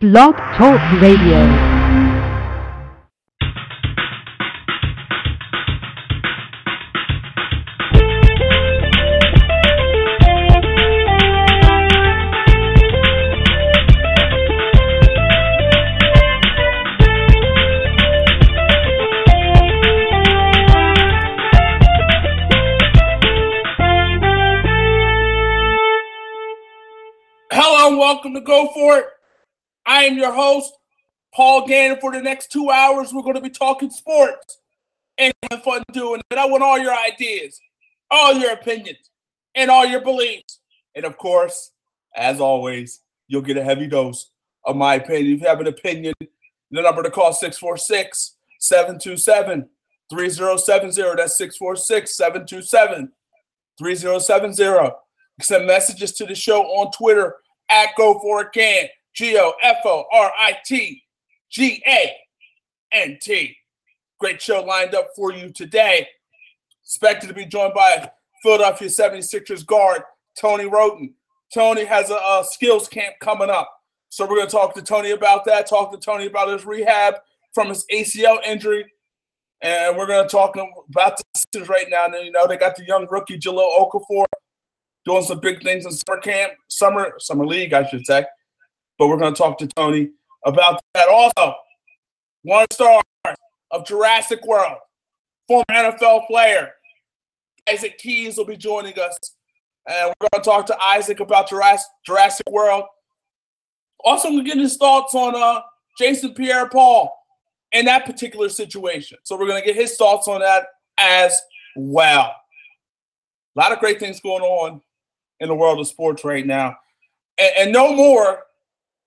Blog Talk Radio. Welcome to Go For It. I am your host, Paul Gannon. For the next two hours, we're going to be talking sports and having fun doing it. I want all your ideas, all your opinions, and all your beliefs. And of course, as always, you'll get a heavy dose of my opinion. If you have an opinion, the number to call 646 727 3070. That's 646 727 3070. Send messages to the show on Twitter at Go For It Gant. G O F O R I T G A N T. Great show lined up for you today. Expected to be joined by Philadelphia 76ers guard Tony Wroten. Tony has a, a skills camp coming up. So we're going to talk to Tony about that, talk to Tony about his rehab from his ACL injury. And we're going to talk about the right now. And, you know, they got the young rookie Jahlil Okafor doing some big things in summer camp, summer summer league, I should say. But we're going to talk to Tony about that. Also, one star of Jurassic World, former NFL player Isaac Keys will be joining us, and we're going to talk to Isaac about Jurassic World. Also, we're getting his thoughts on uh, Jason Pierre-Paul in that particular situation. So we're going to get his thoughts on that as well. A lot of great things going on in the world of sports right now. And, and no more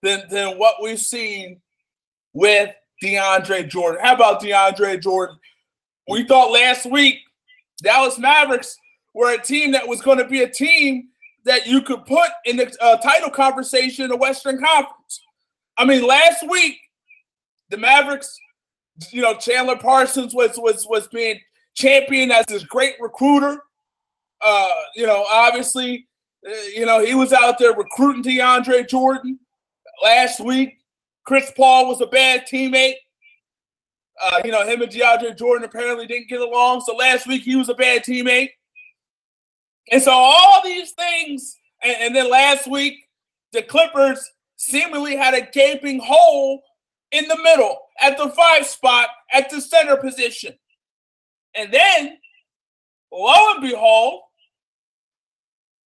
than, than what we've seen with DeAndre Jordan. How about DeAndre Jordan? We thought last week Dallas Mavericks were a team that was going to be a team that you could put in the uh, title conversation in the Western Conference. I mean, last week the Mavericks, you know, Chandler Parsons was was was being championed as this great recruiter. Uh, you know, obviously uh, you know, he was out there recruiting DeAndre Jordan last week. Chris Paul was a bad teammate. Uh, you know, him and DeAndre Jordan apparently didn't get along. So last week he was a bad teammate. And so all these things, and, and then last week, the Clippers seemingly had a gaping hole in the middle at the five spot at the center position. And then, lo and behold,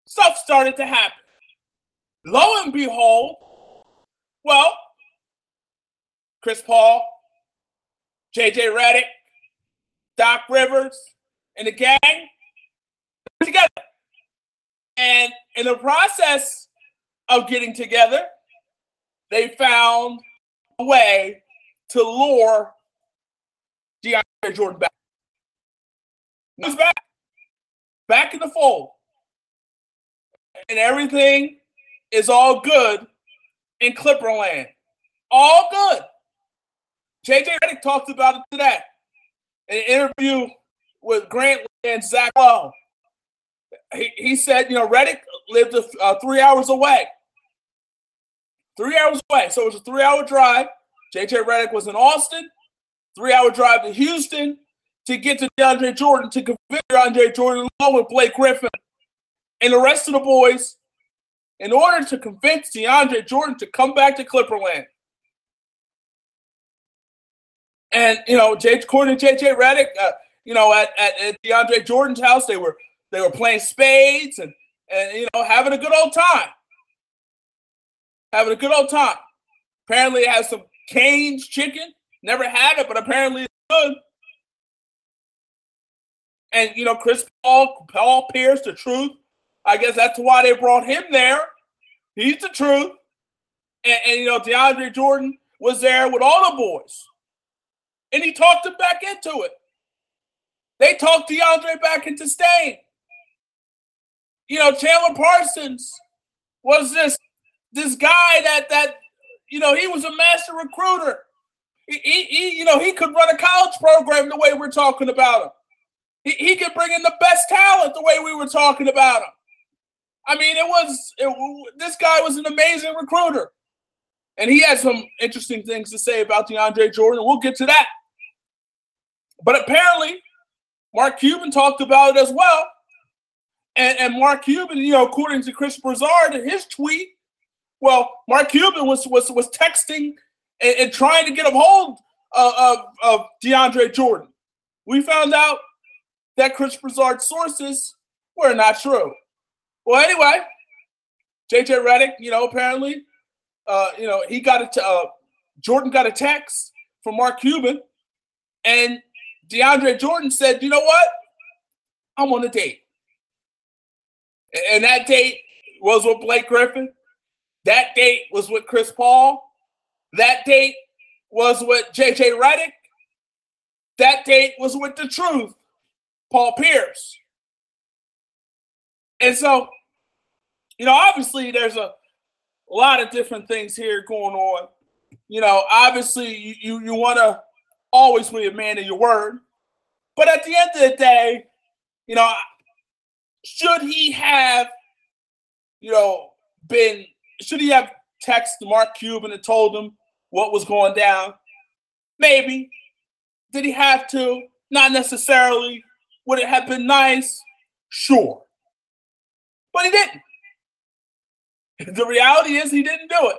stuff started to happen. Lo and behold, well, Chris Paul, JJ Redick, Doc Rivers, and the gang together. And in the process of getting together, they found a way to lure DeAndre Jordan back. He's back, back in the fold and everything is all good in Clipperland. All good. JJ Redick talked about it today in an interview with Grant and Zach Lowe. He, he said, you know, Redick lived uh, three hours away. Three hours away. So it was a three hour drive. JJ Redick was in Austin, three hour drive to Houston to get to DeAndre Jordan to convince DeAndre Jordan along with Blake Griffin and the rest of the boys in order to convince DeAndre Jordan to come back to Clipperland. And you know, J, according to JJ Redick, uh, you know, at, at, at DeAndre Jordan's house, they were they were playing spades and and you know having a good old time, having a good old time. Apparently, it has some Cane's chicken. Never had it, but apparently it's good. And you know, Chris Paul, Paul Pierce, the truth, I guess that's why they brought him there. He's the truth. And, and, you know, DeAndre Jordan was there with all the boys. And he talked them back into it. They talked DeAndre back into staying. You know, Chandler Parsons was this this guy that that you know he was a master recruiter. He, he, he, you know he could run a college program the way we're talking about him. He, he could bring in the best talent the way we were talking about him. I mean, it was it, this guy was an amazing recruiter, and he had some interesting things to say about DeAndre Jordan. We'll get to that. But apparently, Mark Cuban talked about it as well. And, and Mark Cuban, you know, according to Chris Broussard in his tweet, well, Mark Cuban was was was texting and, and trying to get a hold of, of, of DeAndre Jordan. We found out that Chris Broussard's sources were not true. Well, anyway, JJ Redick, you know, apparently, uh, you know, he got a uh, Jordan got a text from Mark Cuban, and DeAndre Jordan said, "You know what? I'm on a date." And that date was with Blake Griffin. That date was with Chris Paul. That date was with JJ Redick. That date was with the truth, Paul Pierce. And so, you know, obviously there's a lot of different things here going on. You know, obviously you you, you want to always be a man of your word. But at the end of the day, you know, should he have, you know, been, should he have texted Mark Cuban and told him what was going down? Maybe. Did he have to? Not necessarily. Would it have been nice? Sure. But he didn't. The reality is he didn't do it.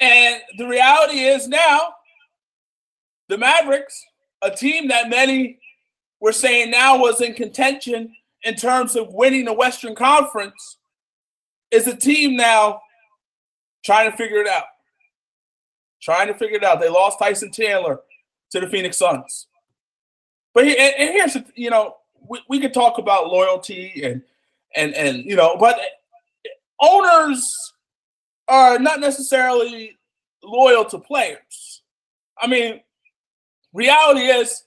And the reality is now the Mavericks, a team that many were saying now was in contention in terms of winning the Western Conference is a team now trying to figure it out. Trying to figure it out. They lost Tyson Chandler to the Phoenix Suns. But and, and here's you know we, we could talk about loyalty and and and you know, but owners are not necessarily loyal to players. I mean, reality is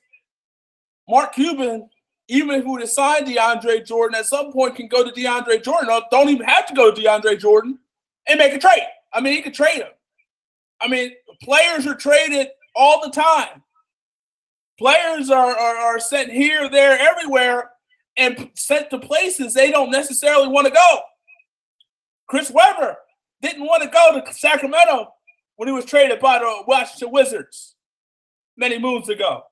Mark Cuban even if we would have signed DeAndre Jordan, at some point can go to DeAndre Jordan. Or don't even have to go to DeAndre Jordan and make a trade. I mean, he could trade him. I mean, players are traded all the time. Players are, are, are sent here, there, everywhere, and sent to places they don't necessarily want to go. Chris Webber didn't want to go to Sacramento when he was traded by the Washington Wizards many moons ago.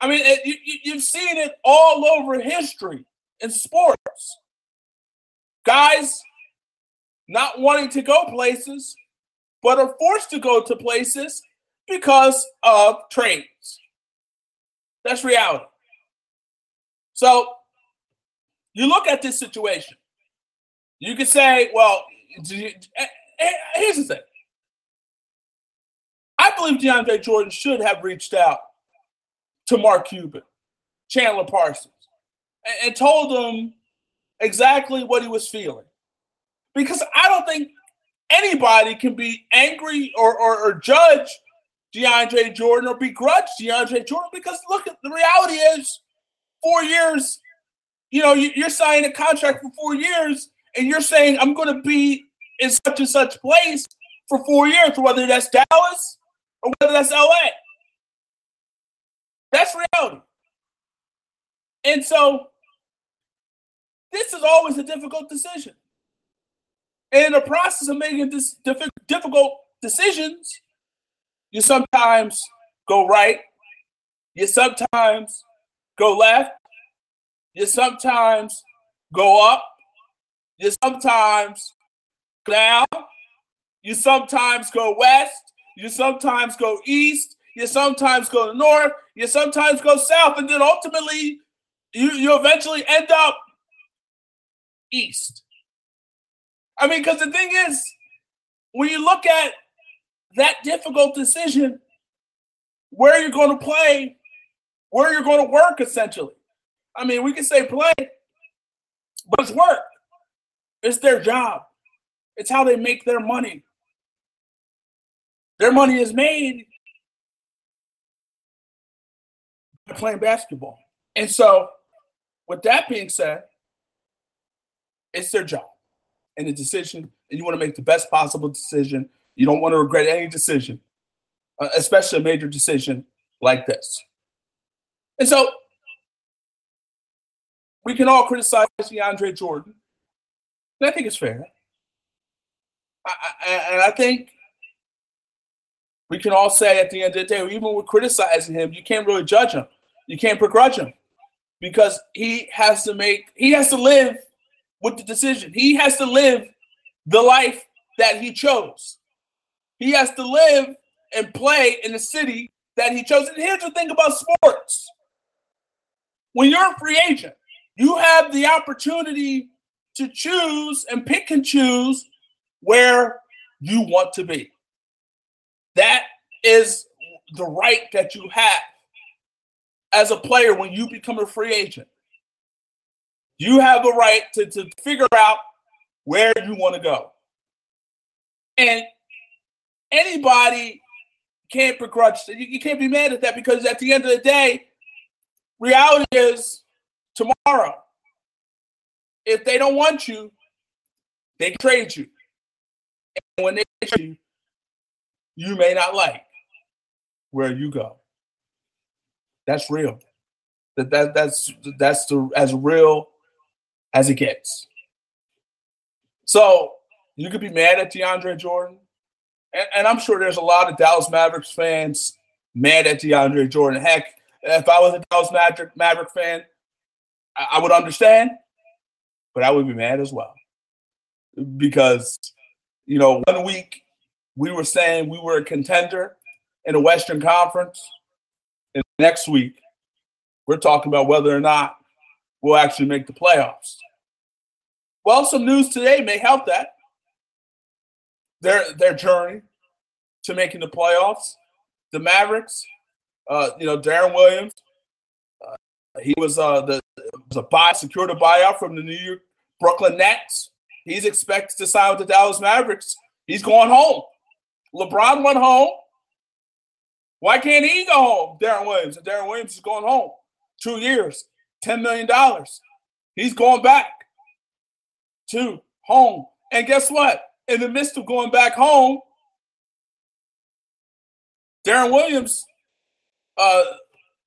I mean, it, you, you've seen it all over history in sports. Guys not wanting to go places, but are forced to go to places because of trades. That's reality. So you look at this situation. You could say, well, here's the thing. I believe DeAndre Jordan should have reached out to Mark Cuban, Chandler Parsons, and, told them exactly what he was feeling. Because I don't think anybody can be angry or, or, or judge DeAndre Jordan or begrudge DeAndre Jordan because look, the reality is four years, you know, you're signing a contract for four years and you're saying, I'm going to be in such and such place for four years, whether that's Dallas or whether that's LA. That's reality. And so this is always a difficult decision. And in the process of making this difficult decisions, you sometimes go right, you sometimes go left, you sometimes go up, you sometimes down, you sometimes go west, you sometimes go east, you sometimes go north, you sometimes go south, and then ultimately you, you eventually end up east. I mean, because the thing is, when you look at that difficult decision, where you're going to play, where you're going to work, essentially. I mean, we can say play, but it's work. It's their job. It's how they make their money. Their money is made by playing basketball. And so, with that being said, it's their job and the decision, and you want to make the best possible decision. You don't want to regret any decision, uh, especially a major decision like this. And so, we can all criticize DeAndre Jordan. I think it's fair. I, I, and I think we can all say at the end of the day, even with criticizing him, you can't really judge him. You can't begrudge him because he has to make, he has to live with the decision. He has to live the life that he chose. He has to live and play in the city that he chose. And here's the thing about sports when you're a free agent, you have the opportunity to choose and pick and choose where you want to be. That is the right that you have as a player when you become a free agent. You have a right to, to figure out where you want to go. And anybody can't begrudge you, you can't be mad at that because at the end of the day, reality is tomorrow. If they don't want you, they trade you. And when they trade you, you may not like where you go. That's real. That, that that's that's the as real as it gets. So you could be mad at DeAndre Jordan, and, and I'm sure there's a lot of Dallas Mavericks fans mad at DeAndre Jordan. Heck, if I was a Dallas Maverick, Maverick fan, I, I would understand, but I would be mad as well because you know one week we were saying we were a contender in the Western Conference, and next week we're talking about whether or not we'll actually make the playoffs. Well, some news today may help that. Their their journey to making the playoffs. The Mavericks, uh, you know, Deron Williams, he was uh, the was a buy secured a buyout from the New York Brooklyn Nets. He's expected to sign with the Dallas Mavericks. He's going home. LeBron went home. Why can't he go home? Deron Williams. Deron Williams is going home. Two years, $10 million. He's going back to home. And guess what? In the midst of going back home, Deron Williams, uh,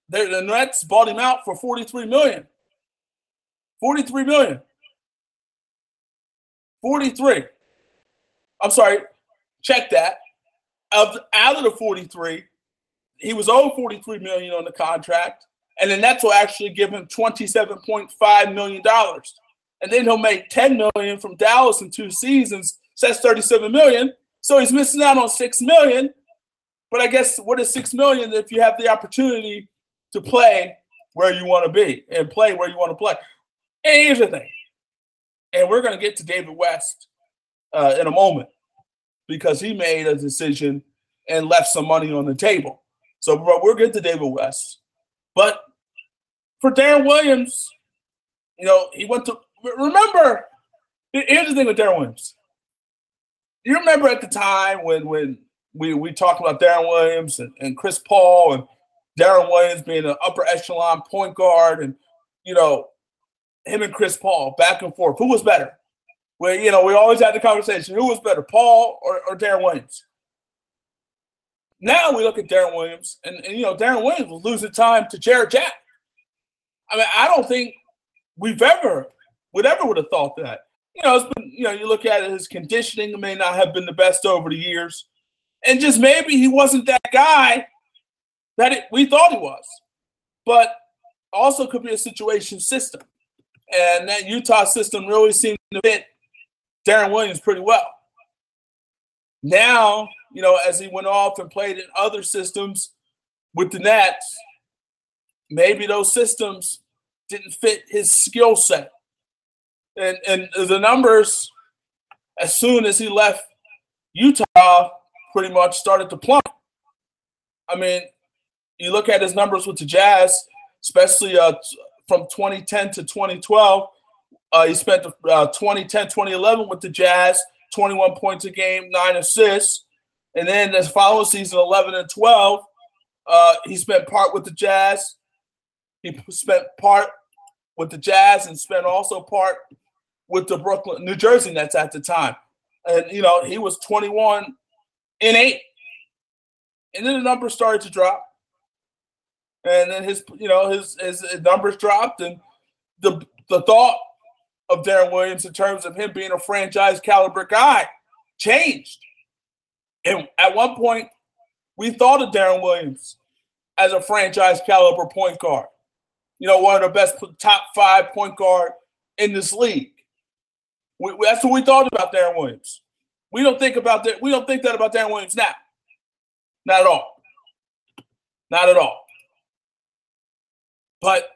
the, the Nets bought him out for 43 million. 43 million. 43. I'm sorry, check that. Of out of the 43, he was owed 43 million on the contract, and the Nets will actually give him 27.5 million dollars and then he'll make 10 million from Dallas in two seasons. So that's 37 million. So he's missing out on six million. But I guess what is six million if you have the opportunity to play where you want to be and play where you want to play? And here's the thing, and we're going to get to David West uh, in a moment because he made a decision and left some money on the table. So we're good to David West. But for Deron Williams, you know, he went to remember, here's the thing with Deron Williams. You remember at the time when when we we talked about Deron Williams and, and Chris Paul and Deron Williams being an upper echelon point guard and you know him and Chris Paul back and forth. Who was better? Well, you know, we always had the conversation. Who was better, Paul or, or Deron Williams? Now we look at Deron Williams, and, and you know, Deron Williams was losing time to Jarrett Jack. I mean, I don't think we've ever would ever would have thought that. You know, it's been, you know, you look at it, his conditioning may not have been the best over the years. And just maybe he wasn't that guy that it, we thought he was. But also could be a situation system. And that Utah system really seemed to fit Deron Williams pretty well. Now, you know, as he went off and played in other systems with the Nets, maybe those systems didn't fit his skill set and and the numbers as soon as he left Utah pretty much started to plummet. I mean, you look at his numbers with the Jazz, especially uh, from 2010 to 2012. Uh, he spent uh, 2010, 2011 with the Jazz, 21 points a game, nine assists. And then the following season, 11 and 12, uh, he spent part with the Jazz. He spent part with the Jazz and spent also part with the Brooklyn, New Jersey Nets at the time. And, you know, he was 21 and 8. And then the numbers started to drop. And then his, you know, his, his, numbers dropped. And the, the thought of Deron Williams in terms of him being a franchise caliber guy changed. And at one point, we thought of Deron Williams as a franchise caliber point guard. You know, one of the best top five point guard in this league. We, that's what we thought about Deron Williams. We don't think about that. We don't think that about Deron Williams now. Not at all. Not at all. But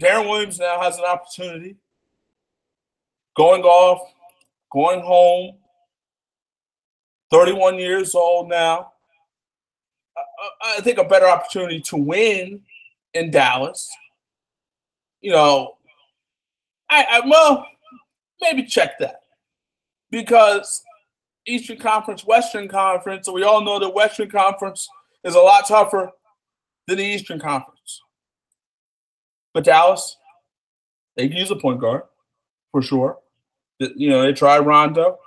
Deron Williams now has an opportunity going off, going home, 31 years old now. I think a better opportunity to win in Dallas. You know, I, I well, maybe check that because Eastern Conference, Western Conference, we all know the Western Conference is a lot tougher than the Eastern Conference. But Dallas, they can use a point guard for sure. You know, they tried Rondo,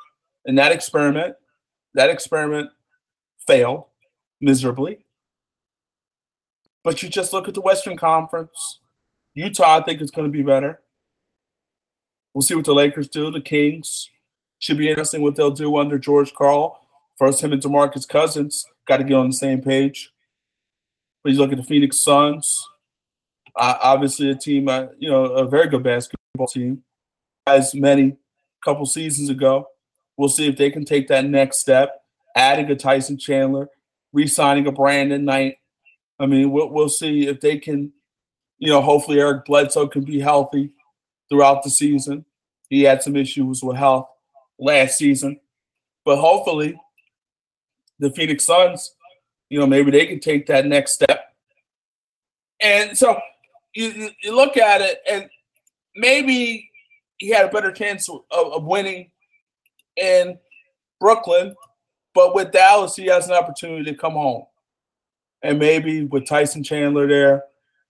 and that experiment, that experiment failed miserably. But you just look at the Western Conference. Utah, I think, is going to be better. We'll see what the Lakers do. The Kings should be interesting what they'll do under George Karl. First, him and DeMarcus Cousins got to get on the same page. But you look at the Phoenix Suns, uh, obviously a team, uh, you know, a very good basketball team, as many couple seasons ago. We'll see if they can take that next step, adding a Tyson Chandler, re-signing a Brandon Knight. I mean, we'll, we'll see if they can, you know, hopefully Eric Bledsoe can be healthy throughout the season. He had some issues with health last season, but hopefully the Phoenix Suns, you know, maybe they can take that next step. And so you, you look at it, and maybe he had a better chance of, of winning in Brooklyn, but with Dallas, he has an opportunity to come home. And maybe with Tyson Chandler there,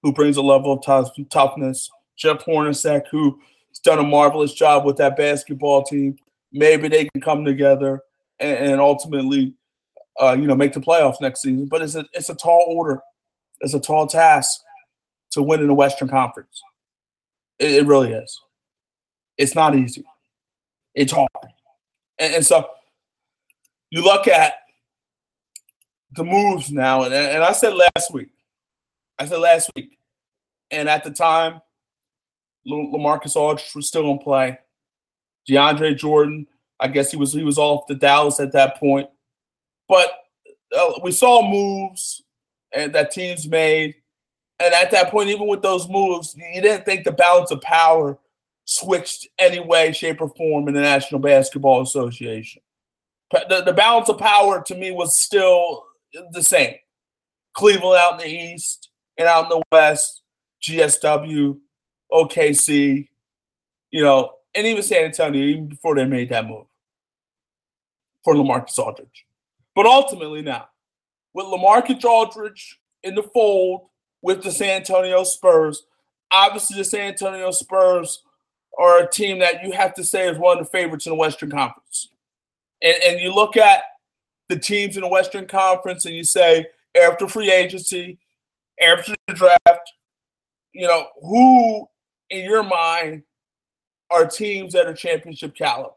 who brings a level of tough, toughness, Jeff Hornacek, who's done a marvelous job with that basketball team. Maybe they can come together and, and ultimately, uh, you know, make the playoffs next season. But it's a it's a tall order. It's a tall task to win in the Western Conference. It, it really is. It's not easy. It's hard. And, and, so you look at the moves now, and, and I said last week, I said last week, and at the time, LaMarcus Aldridge was still in play. DeAndre Jordan, I guess he was he was off to Dallas at that point, but uh, we saw moves and that teams made, and at that point, even with those moves, you didn't think the balance of power switched any way, shape, or form in the National Basketball Association. The, the balance of power to me was still the same. Cleveland out in the East and out in the West, GSW, OKC, you know, and even San Antonio, even before they made that move for LaMarcus Aldridge. But ultimately now, with LaMarcus Aldridge in the fold with the San Antonio Spurs, obviously the San Antonio Spurs are a team that you have to say is one of the favorites in the Western Conference. And, and you look at the teams in the Western Conference and you say, after free agency, after the draft, you know, who in your mind are teams that are championship caliber.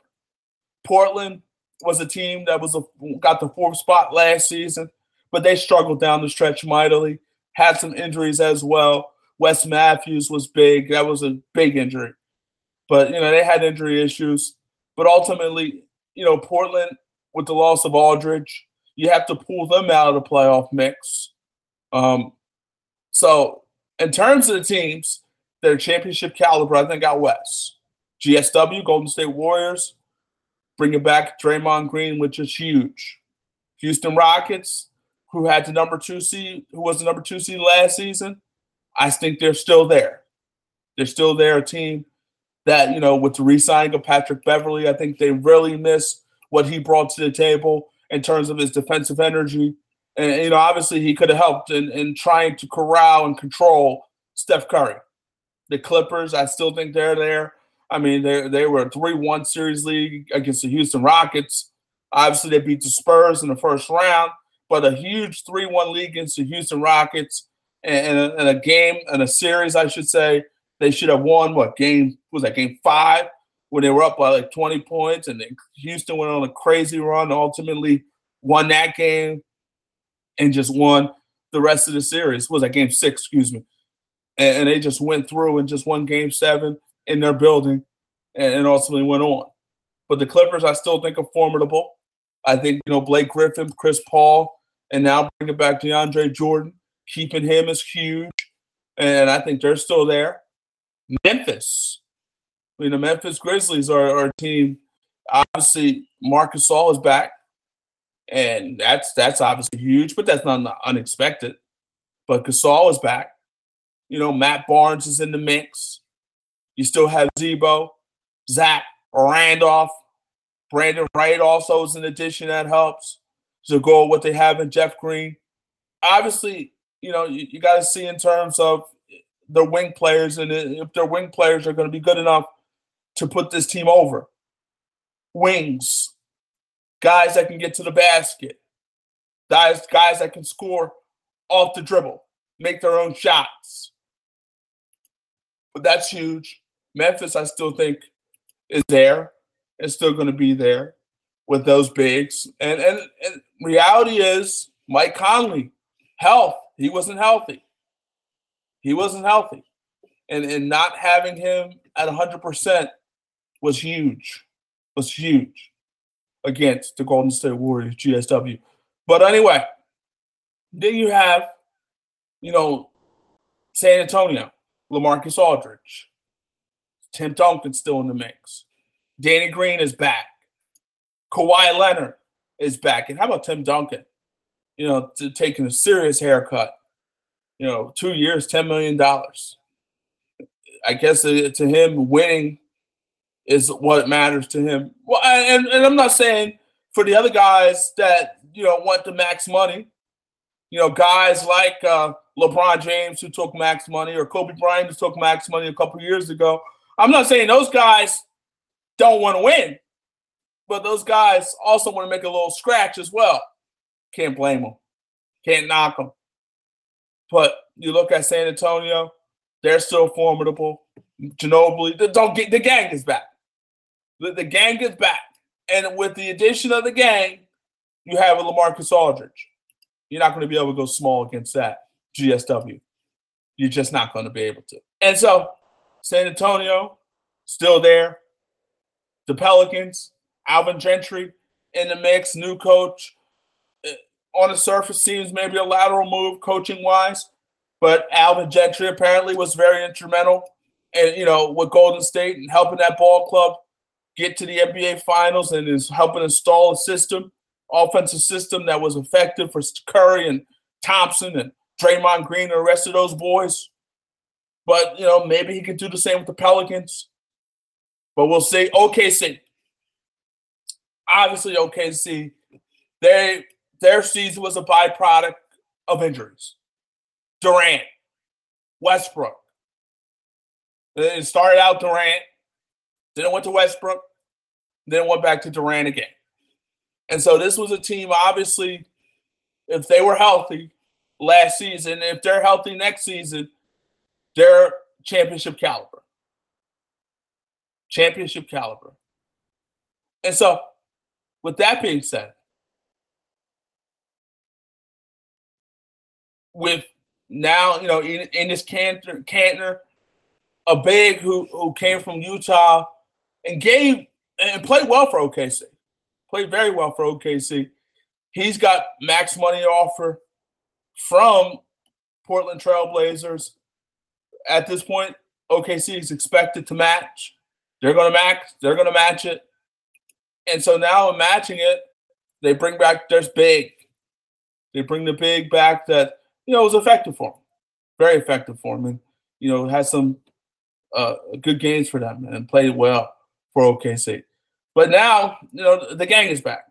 Portland was a team that was a, got the fourth spot last season, but they struggled down the stretch mightily. Had some injuries as well. Wes Matthews was big. That was a big injury. But you know, they had injury issues. But ultimately, you know, Portland with the loss of Aldridge, you have to pull them out of the playoff mix. Um, so in terms of the teams, their championship caliber, I think, out west. GSW, Golden State Warriors, bringing back Draymond Green, which is huge. Houston Rockets, who had the number two seed, who was the number two seed last season, I think they're still there. They're still there, a team that, you know, with the re signing of Patrick Beverley, I think they really miss what he brought to the table in terms of his defensive energy. And, you know, obviously he could have helped in, in trying to corral and control Steph Curry. The Clippers, I still think they're there. I mean, they they were a 3 1 series league against the Houston Rockets. Obviously, they beat the Spurs in the first round, but a huge 3 1 league against the Houston Rockets and, a, and a game and a series, I should say. They should have won what game was that game five when they were up by like 20 points, and then Houston went on a crazy run, ultimately won that game and just won the rest of the series. was that game six, excuse me. And, they just went through and just won game seven in their building and, ultimately went on. But the Clippers, I still think are formidable. I think, you know, Blake Griffin, Chris Paul, and now bringing it back DeAndre Jordan, keeping him is huge. And I think they're still there. Memphis. I mean, the Memphis Grizzlies are, a team. Obviously, Marcus Gasol is back. And that's that's obviously huge, but that's not unexpected. But Gasol is back. You know, Matt Barnes is in the mix. You still have Z-Bo, Zach, Randolph, Brandon Wright also is an addition that helps to go what they have in Jeff Green. Obviously, you know, you, you got to see in terms of their wing players and if their wing players are going to be good enough to put this team over. Wings, guys that can get to the basket, guys, guys that can score off the dribble, make their own shots but that's huge. Memphis, I still think, is there It's still going to be there with those bigs. And, and and reality is, Mike Conley, health, he wasn't healthy. He wasn't healthy, and and not having him at 100 percent was huge. Was huge against the Golden State Warriors, GSW. But anyway, then you have, you know, San Antonio. LaMarcus Aldridge. Tim Duncan's still in the mix. Danny Green is back. Kawhi Leonard is back. And how about Tim Duncan? You know, taking a serious haircut. You know, two years, $10 million. I guess to him, winning is what matters to him. Well, and, and I'm not saying for the other guys that, you know, want the max money, you know, guys like uh, LeBron James who took max money or Kobe Bryant who took max money a couple years ago. I'm not saying those guys don't want to win, but those guys also want to make a little scratch as well. Can't blame them. Can't knock them. But you look at San Antonio, they're still formidable. Ginobili, don't get the gang is back. The, the gang is back. And with the addition of the gang, you have a LaMarcus Aldridge. You're not going to be able to go small against that. GSW. You're just not going to be able to. And so San Antonio, still there. The Pelicans, Alvin Gentry in the mix, new coach. Eh, on the surface, seems maybe a lateral move coaching wise, but Alvin Gentry apparently was very instrumental, and you know, with Golden State and helping that ball club get to the NBA Finals and is helping install a system, offensive system that was effective for Curry and Thompson and Draymond Green and the rest of those boys. But you know, maybe he could do the same with the Pelicans. But we'll see. OKC. Obviously, OKC, they their season was a byproduct of injuries. Durant, Westbrook. It started out Durant, then it went to Westbrook, then went back to Durant again. And so this was a team, obviously, if they were healthy, last season. If they're healthy next season, they're championship caliber. Championship caliber. And so, with that being said, with now, you know, in, Enes Kanter, Kanter, a big who who came from Utah and gave and played well for OKC. Played very well for OKC. He's got max money offer from Portland Trailblazers. At this point, OKC is expected to match. They're going to match. They're going to match it. And so now in matching it, they bring back there's big. They bring the big back that you know was effective for them, very effective for them, and you know has some uh, good games for them and played well for OKC. But now, you know, the gang is back.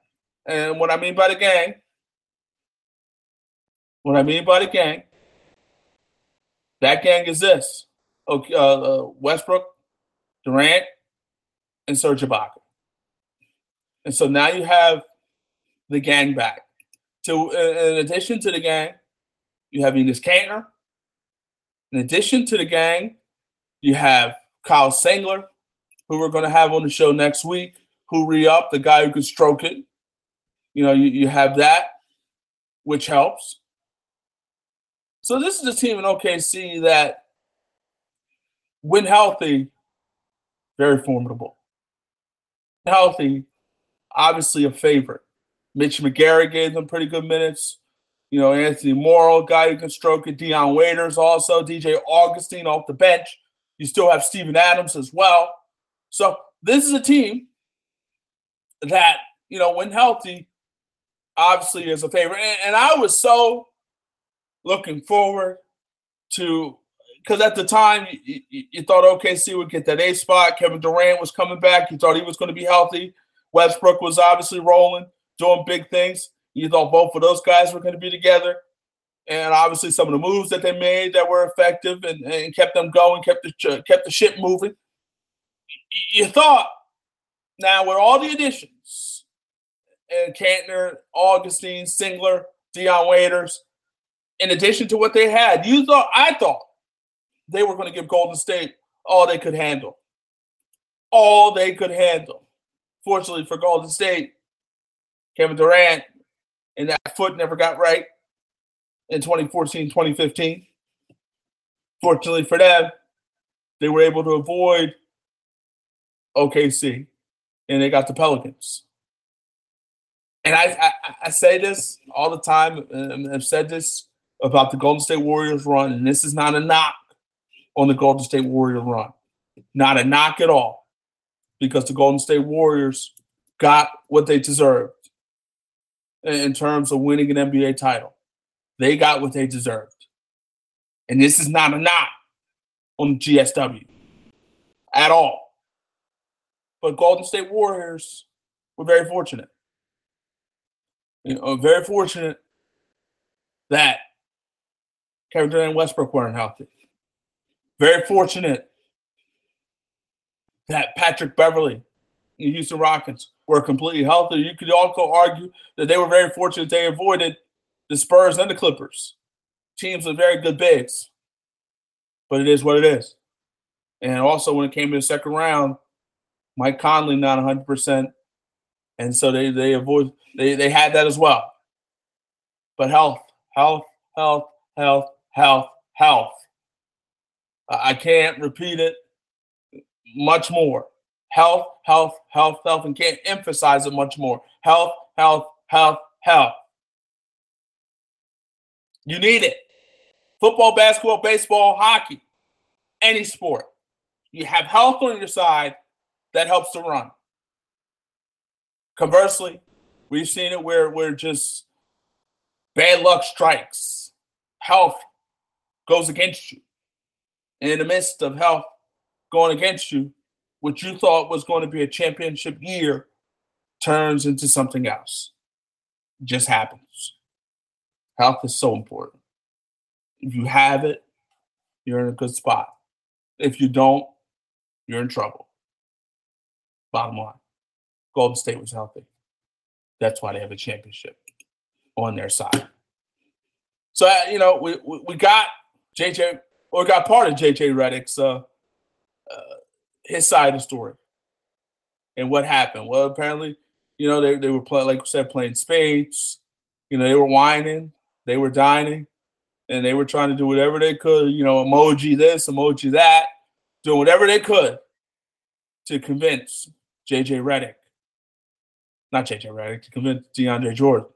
And what I mean by the gang, what I mean by the gang, that gang is this: okay, uh, uh, Westbrook, Durant, and Serge Ibaka. And so now you have the gang back. To in addition to the gang, you have Enes Kanter. In addition to the gang, you have Kyle Singler, who we're going to have on the show next week, who re up the guy who can stroke it. You know, you, you have that, which helps. So this is a team in OKC that, when healthy, very formidable. Healthy, obviously a favorite. Mitch McGary gave them pretty good minutes. You know, Anthony Morrow, guy who can stroke it. Dion Waiters also. DJ Augustin off the bench. You still have Steven Adams as well. So this is a team that, you know, when healthy, obviously is a favorite. And, and I was so looking forward to because at the time you, you, you, thought OKC would get that A spot. Kevin Durant was coming back. You thought he was going to be healthy. Westbrook was obviously rolling, doing big things. You thought both of those guys were going to be together. And obviously, some of the moves that they made that were effective and, and kept them going, kept the kept the ship moving. You thought now with all the additions and Kanter, Augustin, Singler, Dion Waiters, in addition to what they had, you thought I thought they were going to give Golden State all they could handle. All they could handle. Fortunately for Golden State, Kevin Durant and that foot never got right in 2014, 2015. Fortunately for them, they were able to avoid OKC and they got the Pelicans. And I, I, I say this all the time, I've said this about the Golden State Warriors run, and this is not a knock on the Golden State Warrior run. Not a knock at all, because the Golden State Warriors got what they deserved in terms of winning an NBA title. They got what they deserved. And this is not a knock on GSW at all. But Golden State Warriors were very fortunate. You know, very fortunate that Kevin Durant and Westbrook weren't healthy. Very fortunate that Patrick Beverley and the Houston Rockets were completely healthy. You could also argue that they were very fortunate they avoided the Spurs and the Clippers. Teams with very good bigs. But it is what it is. And also when it came to the second round, Mike Conley not 100%. And so they they avoid they they had that as well. But health, health, health, health, health, health. I can't repeat it much more. Health, health, health, health, and can't emphasize it much more. Health, health, health, health. You need it. Football, basketball, baseball, hockey, any sport. You have health on your side that helps to run. Conversely, we've seen it where where just bad luck strikes. Health goes against you. And in the midst of health going against you, what you thought was going to be a championship year turns into something else. It just happens. Health is so important. If you have it, you're in a good spot. If you don't, you're in trouble. Bottom line Golden State was healthy. That's why they have a championship on their side. So, uh, you know, we, we, we got JJ, or got part of JJ Redick's uh, uh, his side of the story and what happened. Well, apparently, you know, they, they were playing, like I said, playing spades. You know, they were wining, they were dining, and they were trying to do whatever they could, you know, emoji this, emoji that, doing whatever they could to convince JJ Redick, not JJ Redick, to convince DeAndre Jordan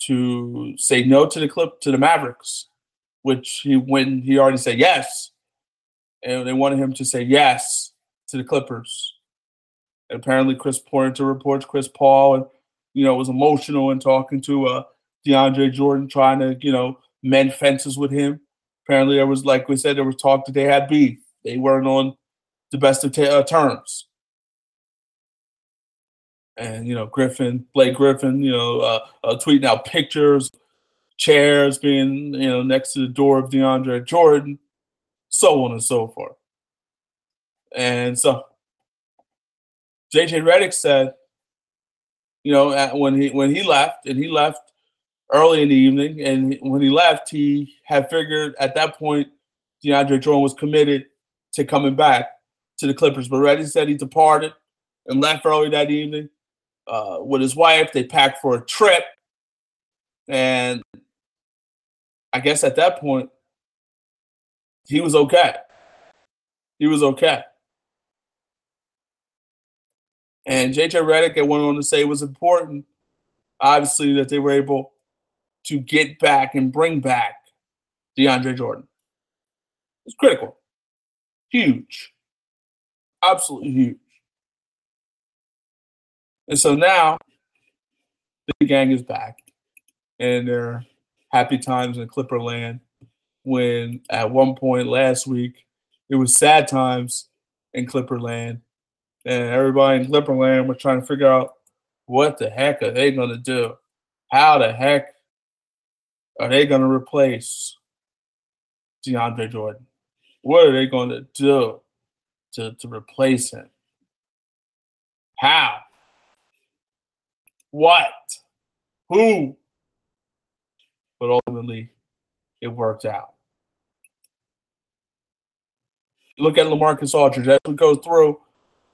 to say no to the clip to the Mavericks which he when he already said yes, and they wanted him to say yes to the Clippers. And apparently, Chris to reports Chris Paul and you know was emotional and talking to uh, DeAndre Jordan, trying to you know mend fences with him. Apparently, there was like we said, there was talk that they had beef. They weren't on the best of t- uh, terms. and you know Griffin, Blake Griffin, you know, uh, uh, tweeting out pictures, chairs being you know next to the door of DeAndre Jordan, so on and so forth. And so JJ Redick said, you know, when he when he left, and he left early in the evening, and when he left, he had figured at that point DeAndre Jordan was committed to coming back to the Clippers. But Redick said he departed and left early that evening uh, with his wife. They packed for a trip, and I guess at that point he was okay. He was okay. And JJ Redick went on to say was important, obviously, that they were able to get back and bring back DeAndre Jordan. It's critical. Huge. Absolutely huge. And so now the gang is back and they're happy times in Clipper land when at one point last week it was sad times in Clipper land and everybody in Clipper land was trying to figure out what the heck are they going to do? How the heck are they going to replace DeAndre Jordan? What are they going to do to, to replace him? How? What? Who? But ultimately, it worked out. Look at LaMarcus Aldridge as we go through.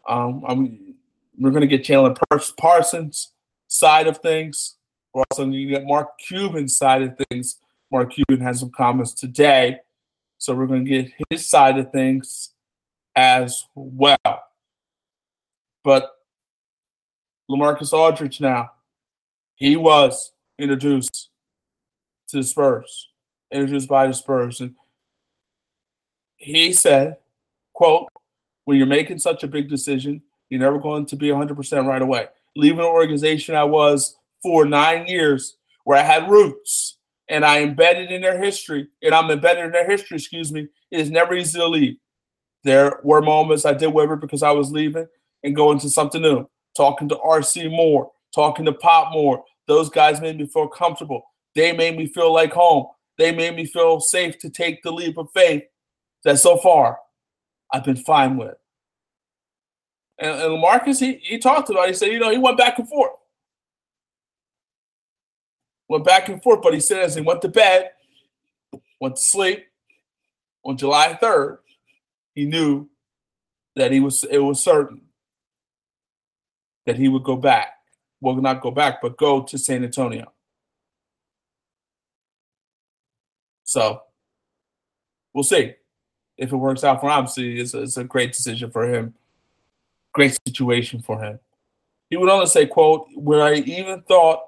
Um, I'm, we're going to get Chandler Parsons' side of things. We're also going to get Mark Cuban's side of things. Mark Cuban has some comments today, so we're going to get his side of things as well. But LaMarcus Aldridge now. He was introduced to the Spurs, introduced by the Spurs. And he said, quote, when you're making such a big decision, you're never going to be 100% right away. Leaving an organization I was for nine years where I had roots and I embedded in their history, and I'm embedded in their history, excuse me, it is never easy to leave. There were moments I did waver because I was leaving and going to something new talking to RC more, talking to Pop more. Those guys made me feel comfortable. They made me feel like home. They made me feel safe to take the leap of faith that so far I've been fine with. And, and Marcus, he, he talked about it. He said, you know, he went back and forth. Went back and forth, but he said as he went to bed, went to sleep on July 3rd, he knew that he was it was certain that he would go back. Well, not go back, but go to San Antonio. So we'll see if it works out for him. Obviously, it's a, it's a great decision for him. Great situation for him. He would only say, quote, where I even thought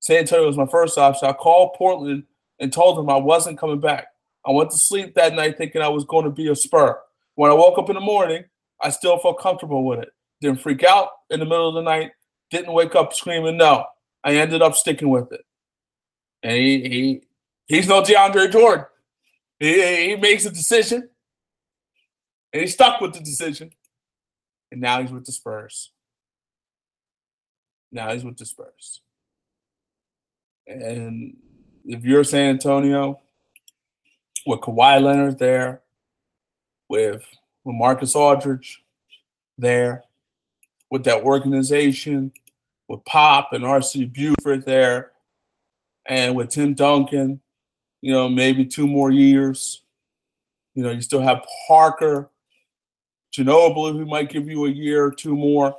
San Antonio was my first option, I called Portland and told them I wasn't coming back. I went to sleep that night thinking I was going to be a Spur. When I woke up in the morning, I still felt comfortable with it didn't freak out in the middle of the night, didn't wake up screaming no. I ended up sticking with it. And he, he he's no DeAndre Jordan. He, he makes a decision and he stuck with the decision. And now he's with the Spurs. Now he's with the Spurs. And if you're San Antonio, with Kawhi Leonard there, with, with Marcus Aldridge there, with that organization, with Pop and RC Buford there, and with Tim Duncan, you know, maybe two more years. You know, you still have Parker, Ginobili, who might give you a year or two more.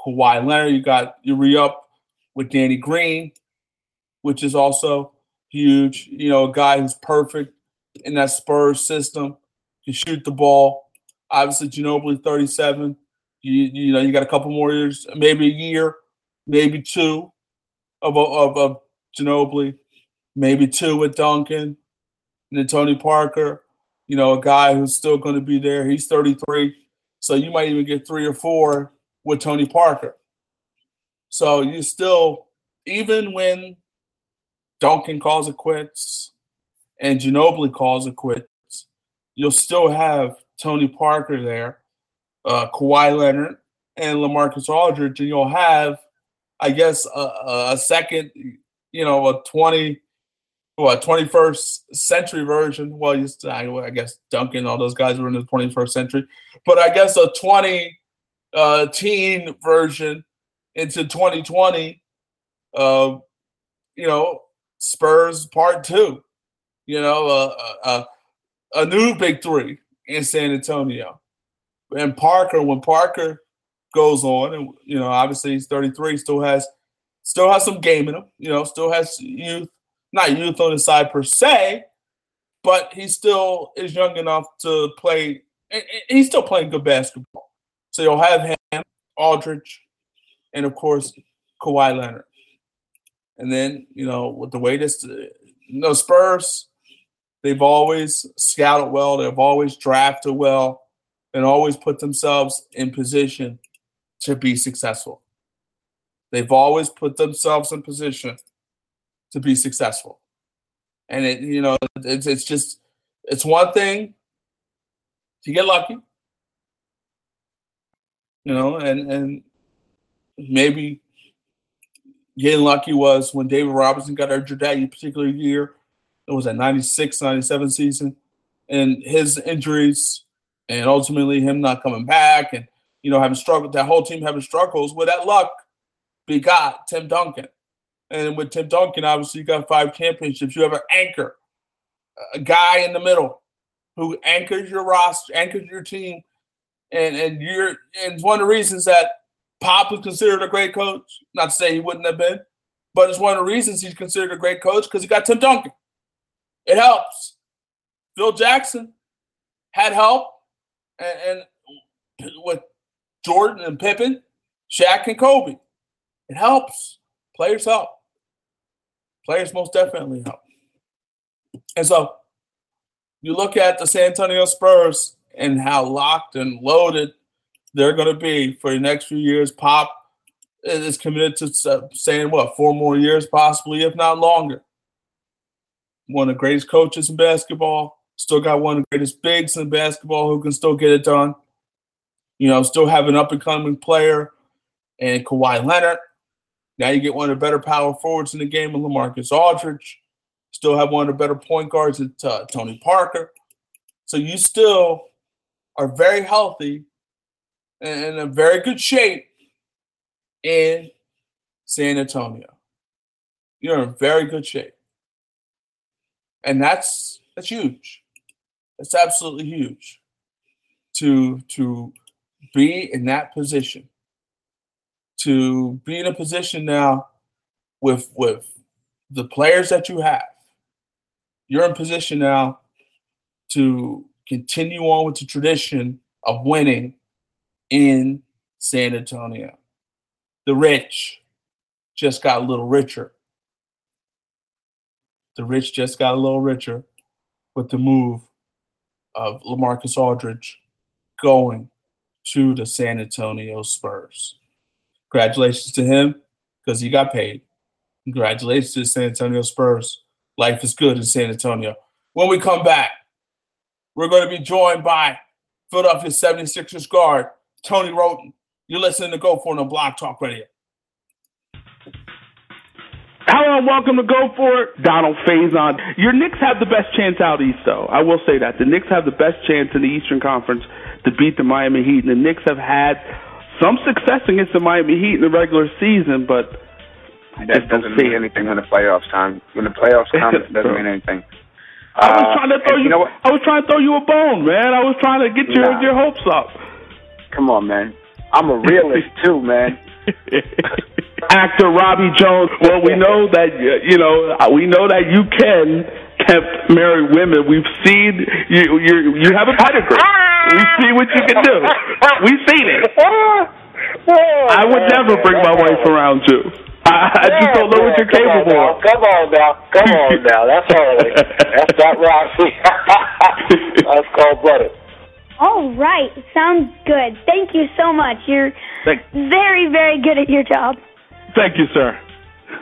Kawhi Leonard, you got you re up with Danny Green, which is also huge. You know, a guy who's perfect in that Spurs system, can shoot the ball. Obviously, Ginobili, 37, you you know you got a couple more years, maybe a year, maybe two of of, of Ginobili, maybe two with Duncan, and then Tony Parker. You know, a guy who's still going to be there. He's 33, so you might even get three or four with Tony Parker. So you still, even when Duncan calls it quits and Ginobili calls it quits, you'll still have Tony Parker there uh, Kawhi Leonard, and LaMarcus Aldridge, and you'll have, I guess, a, a second, you know, a 20, what, 21st century version. Well, you, I guess Duncan, all those guys were in the 21st century, but I guess a 20 uh, teen version into 2020, uh, you know, Spurs part two, you know, uh, uh, a new big three in San Antonio. And Parker, when Parker goes on, and you know, obviously he's 33, still has still has some game in him, you know, still has youth, not youth on the side per se, but he still is young enough to play. He's still playing good basketball. So you'll have him, Aldridge, and of course Kawhi Leonard. And then, you know, with the way this, uh, you know, Spurs, they've always scouted well, they've always drafted well, and always put themselves in position to be successful. They've always put themselves in position to be successful. And it, you know, it's it's just it's one thing to get lucky, you know, and and maybe getting lucky was when David Robinson got injured that particular year. It was a 96, 97 season. And his injuries and ultimately him not coming back and, you know, having struggled, that whole team having struggles with that luck begot Tim Duncan. And with Tim Duncan, obviously, you got five championships. You have an anchor, a guy in the middle who anchors your roster, anchors your team. And and you're and it's one of the reasons that Pop is considered a great coach. Not to say he wouldn't have been, but it's one of the reasons he's considered a great coach because he got Tim Duncan. It helps. Phil Jackson had help, and, and with Jordan and Pippen, Shaq and Kobe, it helps. Players help. Players most definitely help. And so you look at the San Antonio Spurs and how locked and loaded they're going to be for the next few years. Pop is committed to saying what four more years, possibly if not longer. One of the greatest coaches in basketball. Still got one of the greatest bigs in basketball who can still get it done. You know, still have an up and coming player and Kawhi Leonard. Now you get one of the better power forwards in the game of LaMarcus Aldridge. Still have one of the better point guards at uh, Tony Parker. So you still are very healthy and in a very good shape in San Antonio. You're in very good shape. And that's that's huge. That's absolutely huge to to be in that position. To be in a position now with with the players that you have. You're in position now to continue on with the tradition of winning in San Antonio. The rich just got a little richer. The rich just got a little richer with the move of LaMarcus Aldridge going to the San Antonio Spurs. Congratulations to him because he got paid. Congratulations to the San Antonio Spurs. Life is good in San Antonio. When we come back, we're going to be joined by Philadelphia 76ers guard Tony Wroten. You're listening to Go For It on Blog Talk Radio. Hello and welcome to Go For It. Donald Faison. Your Knicks have the best chance out east, though. I will say that. The Knicks have the best chance in the Eastern Conference to beat the Miami Heat. And the Knicks have had some success against the Miami Heat in the regular season, but that doesn't mean anything when the playoffs time. When the playoffs come, it doesn't mean anything. I was uh, trying to throw you. you know I was trying to throw you a bone, man. I was trying to get your nah. your hopes up. Come on, man. I'm a realist too, man. Actor Robbie Jones. Well, we know that you know we know that you can tempt married women. We've seen you. You you have a pedigree. We see what you can do. We've seen it. I would never bring my wife around you. I, I just don't know what you're capable of. Come on now, come on now. That's early. That's not Roxy. That's cold blooded. All right. Sounds good. Thank you so much. You're Thank- very, very good at your job. Thank you, sir.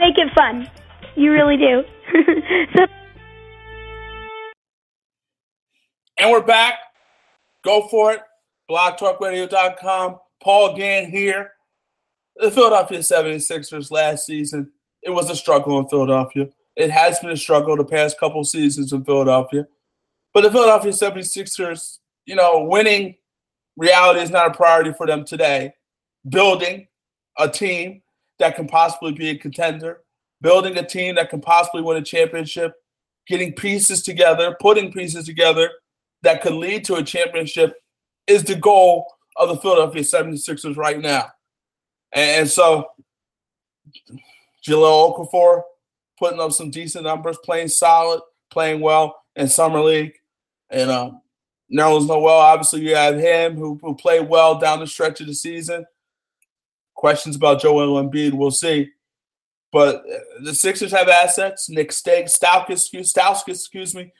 Make it fun. You really do. so- and we're back. Go for it. BlogTalkRadio.com. Paul Gant here. The Philadelphia 76ers last season, it was a struggle in Philadelphia. It has been a struggle the past couple seasons in Philadelphia. But the Philadelphia 76ers, you know, winning reality is not a priority for them today. Building a team that can possibly be a contender, building a team that can possibly win a championship, getting pieces together, putting pieces together that could lead to a championship is the goal of the Philadelphia 76ers right now. And so Jahlil Okafor putting up some decent numbers, playing solid, playing well in summer league. And um, Nerlens Noel, obviously you have him who, who played well down the stretch of the season. Questions about Joel Embiid, we'll see. But uh, the Sixers have assets. Nick Stauskas, excuse me,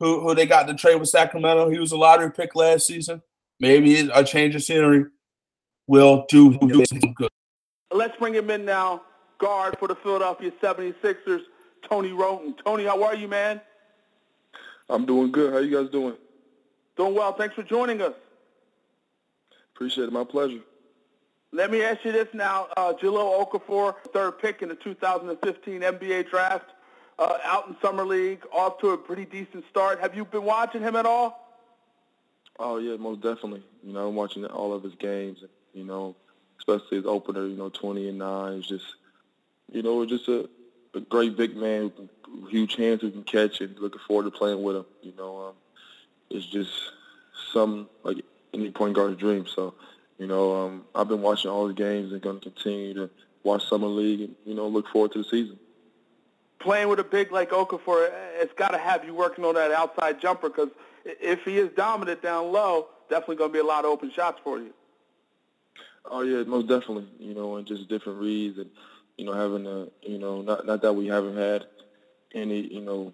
who, who they got to trade with Sacramento. He was a lottery pick last season. Maybe a change of scenery will do, do some good. Let's bring him in now. Guard for the Philadelphia 76ers, Tony Wroten. Tony, how are you, man? I'm doing good. How you guys doing? Doing well. Thanks for joining us. Appreciate it. My pleasure. Let me ask you this now. Uh, Jahlil Okafor, third pick in the 2015 NBA draft, uh, out in Summer League, off to a pretty decent start. Have you been watching him at all? Oh, yeah, most definitely. You know, I'm watching all of his games, you know, especially his opener, you know, 20 and 9. It's just, you know, just a, a great big man, huge hands who can catch, and looking forward to playing with him. You know, um, it's just some, like, any point guard's dream. So, you know, um, I've been watching all the games and going to continue to watch summer league and you know look forward to the season. Playing with a big like Okafor, it's got to have you working on that outside jumper because if he is dominant down low, definitely going to be a lot of open shots for you. Oh yeah, most definitely. You know, and just different reads and you know having a you know not not that we haven't had any you know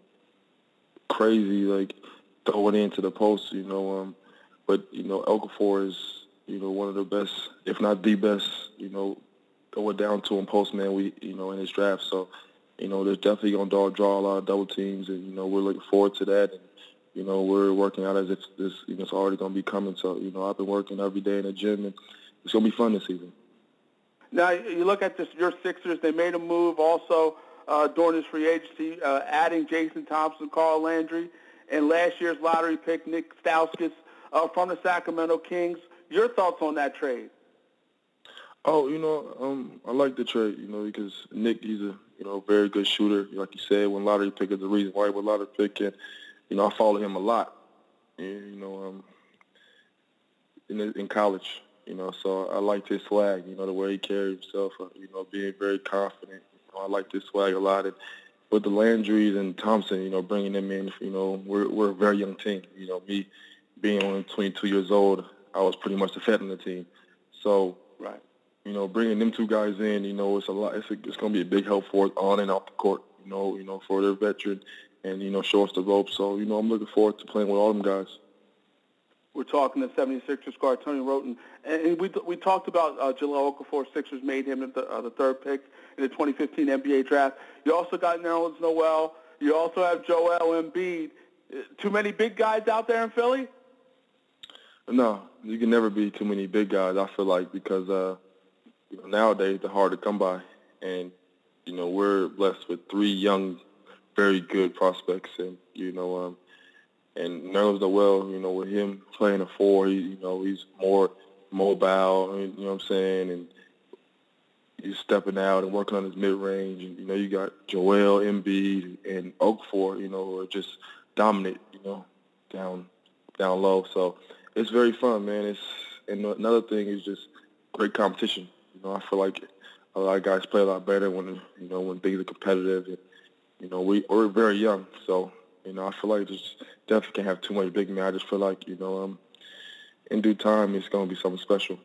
crazy like throwing into the post. You know, um, but you know Okafor is you know, one of the best, if not the best, you know, going down to him post man. we you know in his draft. So, you know, there's definitely gonna draw, draw a lot of double teams, and you know we're looking forward to that. And you know we're working out as if this you know it's already gonna be coming. So you know I've been working every day in the gym, and it's gonna be fun this season. Now you look at this, your Sixers. They made a move also uh, during this free agency, uh, adding Jason Thompson, Carl Landry, and last year's lottery pick Nick Stauskas uh, from the Sacramento Kings. Your thoughts on that trade? Oh, you know, um, I like the trade, you know, because Nick, he's a, you know, very good shooter. Like you said, when lottery pick is the reason why was lottery pick, and you know, I follow him a lot. And, you know, um, in in college, you know, so I liked his swag, you know, the way he carried himself, uh, you know, being very confident. You know, I like his swag a lot, and with the Landrys and Thompson, you know, bringing them in, you know, we're we're a very young team. You know, me being only 22 years old, I was pretty much the vet on the team. So, right. You know, bringing them two guys in, you know, it's a lot. It's, it's going to be a big help for us on and off the court. You know, you know, for their veteran and you know, show us the ropes. So, you know, I'm looking forward to playing with all them guys. We're talking to 76ers guard Tony Wroten, and we we talked about uh, Jahlil Okafor. Sixers made him the, uh, the third pick in the 2015 NBA draft. You also got Nerlens Noel. You also have Joel Embiid. Uh, too many big guys out there in Philly. No, you can never be too many big guys. I feel like because uh, you know, nowadays they're hard to come by, and you know we're blessed with three young, very good prospects, and you know, um, and Nerlens Noel, you know, with him playing a four, he, you know, he's more mobile. You know what I'm saying, and he's stepping out and working on his mid range. And you know, you got Joel Embiid and Okafor, you know, are just dominant, you know, down down low. So it's very fun, man. It's and another thing is just great competition. You know, I feel like a lot of guys play a lot better when you know when things are competitive. And, you know, we we're very young, so you know I feel like just definitely can't have too much big man. I just feel like you know um, in due time it's going to be something special.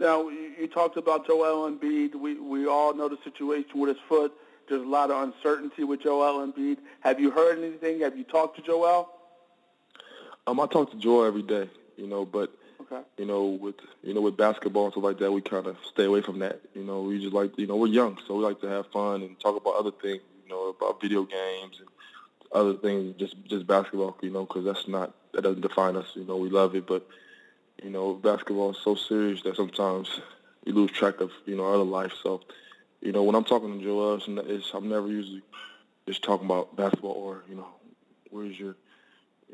Now you talked about Joel Embiid. We we all know the situation with his foot. There's a lot of uncertainty with Joel Embiid. Have you heard anything? Have you talked to Joel? Um, I talk to Joel every day, you know, but okay. you know, with you know, with basketball and stuff like that, we kind of stay away from that. You know, we just like, you know, we're young, so we like to have fun and talk about other things, you know, about video games and other things, just just basketball, you know, because that's not that doesn't define us. You know, we love it, but you know, basketball is so serious that sometimes you lose track of, you know, other life. So, you know, when I'm talking to Joel, it's, I'm never usually just talking about basketball or, you know, where's your,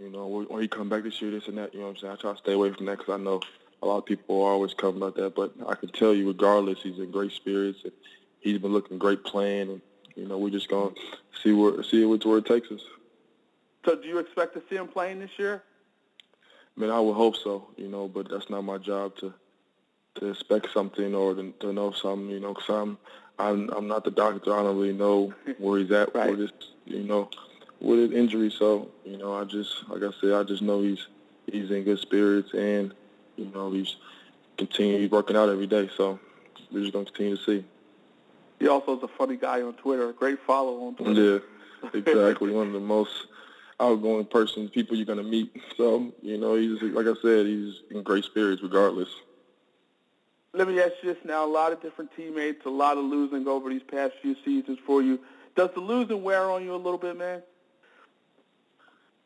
you know, where, you come back this year, this and that. You know what I'm saying? I try to stay away from that because I know a lot of people are always coming about that. But I can tell you, regardless, he's in great spirits and he's been looking great playing. And, you know, we're just going to see where, see where it takes us. So do you expect to see him playing this year? I mean, I would hope so, you know, but that's not my job to to expect something or to, to know something, you know, because I'm, I'm I'm not the doctor. I don't really know where he's at right. with his, you know, with his injury. So, you know, I just, like I said, I just know he's he's in good spirits and, you know, he's continuing he's working out every day. So we're just gonna continue to see. He also is a funny guy on Twitter, a great follow on Twitter. Yeah, exactly. One of the most outgoing person, people you're gonna meet. So you know, he's like I said, he's in great spirits regardless. Let me ask you this now: a lot of different teammates, a lot of losing over these past few seasons for you. Does the losing wear on you a little bit, man?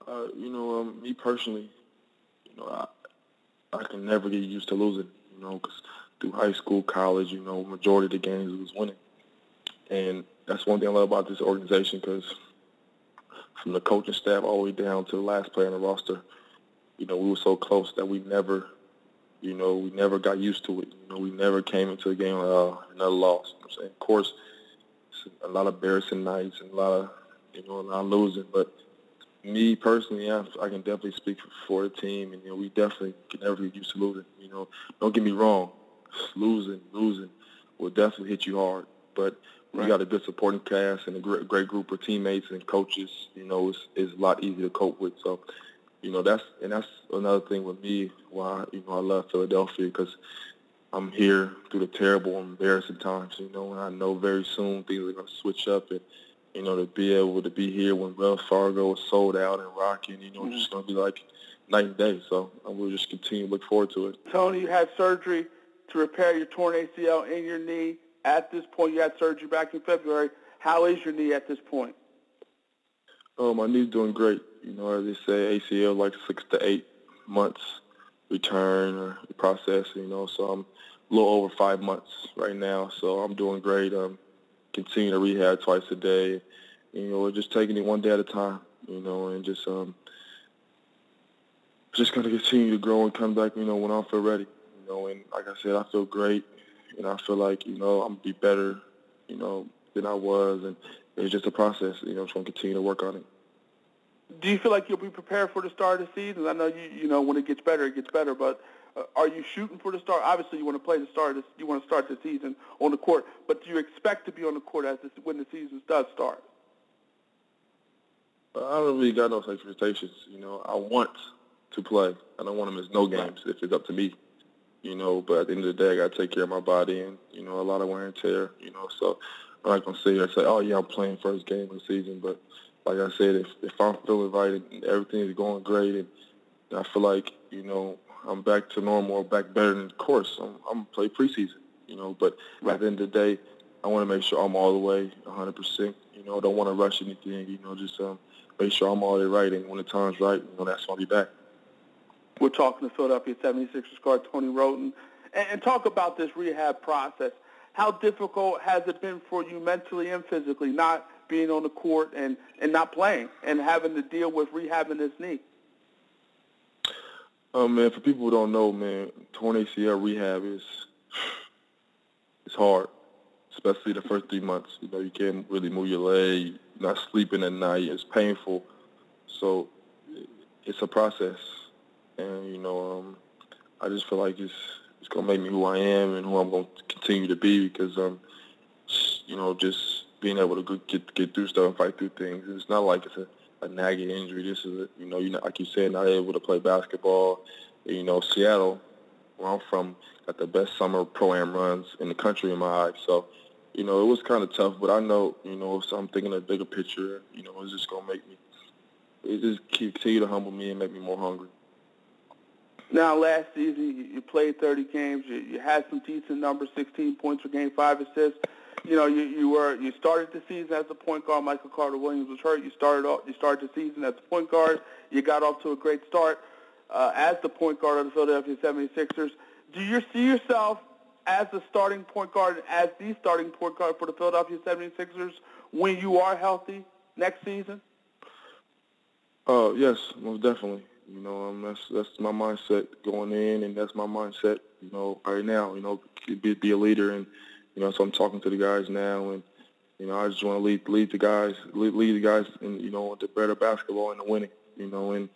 Uh, you know, um, me personally, you know, I I can never get used to losing. You know, because through high school, college, you know, majority of the games was winning, and that's one thing I love about this organization because from the coaching staff all the way down to the last player on the roster, you know, we were so close that we never, you know, we never got used to it. You know, we never came into a game uh, another loss. You know of course, a lot of embarrassing nights and a lot of, you know, a lot of losing. But me personally, yeah, I can definitely speak for the team, and you know, we definitely can never get used to losing. You know, don't get me wrong, losing, losing will definitely hit you hard. But Right. You got a good supporting cast and a great, great group of teammates and coaches. You know, it's, it's a lot easier to cope with. So, you know, that's and that's another thing with me why you know I love Philadelphia because I'm here through the terrible, embarrassing times. You know, and I know very soon things are going to switch up and. You know, to be able to be here when Wells Fargo was sold out and rocking, you know, mm-hmm. just going to be like night and day. So I will just continue to look forward to it. Tony, you had surgery to repair your torn ACL in your knee at this point? You had surgery back in February. How is your knee at this point? Oh, my knee's doing great. You know, as they say, ACL like six to eight months return or process. You know, so I'm a little over five months right now. So I'm doing great. I'm continuing to rehab twice a day. You know, we're just taking it one day at a time. You know, and just um, just gonna continue to grow and come back. You know, when I feel ready. You know, and like I said, I feel great. And I feel like, you know, I'm to be better, you know, than I was. And it's just a process. You know, I'm going to continue to work on it. Do you feel like you'll be prepared for the start of the season? I know you, you know, when it gets better, it gets better. But Uh, are you shooting for the start? Obviously, you want to play the start. Of you want to start the season on the court. But do you expect to be on the court as this, when the season does start? Uh, I don't really got no expectations. You know, I want to play. I don't want to miss no games if it's up to me you know, but at the end of the day, I got to take care of my body and, you know, a lot of wear and tear, you know, so I'm not to sit here and say, oh, yeah, I'm playing first game of the season. But like I said, if, if I'm feeling right and everything is going great and I feel like, you know, I'm back to normal back better than course, I'm, I'm play preseason, you know. But right. at the end of the day, I want to make sure I'm all the way 100%. You know, don't want to rush anything, you know, just um, make sure I'm all the right. And when the time's right, you know, that's when I'll be back. We're talking to Philadelphia 76ers guard Tony Wroten and, and talk about this rehab process. How difficult has it been for you mentally and physically, not being on the court and, and not playing and having to deal with rehabbing this knee? Um, man, for people who don't know, man, torn ACL rehab is it's hard, especially the first three months. You know, you can't really move your leg, not sleeping at night. It's painful, so it's a process and you know, um, I just feel like it's it's gonna make me who I am and who I'm gonna continue to be because um, you know, just being able to get get through stuff and fight through things. It's not like it's a, a nagging injury. This is, you know, you know, like you said, not able to play basketball. You know, Seattle, where I'm from, got the best summer pro-am runs in the country in my eyes. So, you know, it was kind of tough, but I know, you know, so I'm thinking a bigger picture. You know, it's just gonna make me, it just continue to humble me and make me more hungry. Now, last season, you, played 30 games. You, you had some decent numbers, 16 points per game, five assists. You know, you, you were you started the season as a point guard. Michael Carter Williams was hurt. You started off, you started the season as a point guard. You got off to a great start. uh, as the point guard of the Philadelphia 76ers. Do you see yourself as the starting point guard, as the starting point guard for the Philadelphia 76ers when you are healthy next season? Uh, yes, most definitely. You know, um, that's that's my mindset going in, and that's my mindset. You know, right now. You know, be be a leader, and you know, so I'm talking to the guys now, and you know, I just want to lead lead the guys, lead, lead the guys, and you know, the better basketball and the winning. You know, and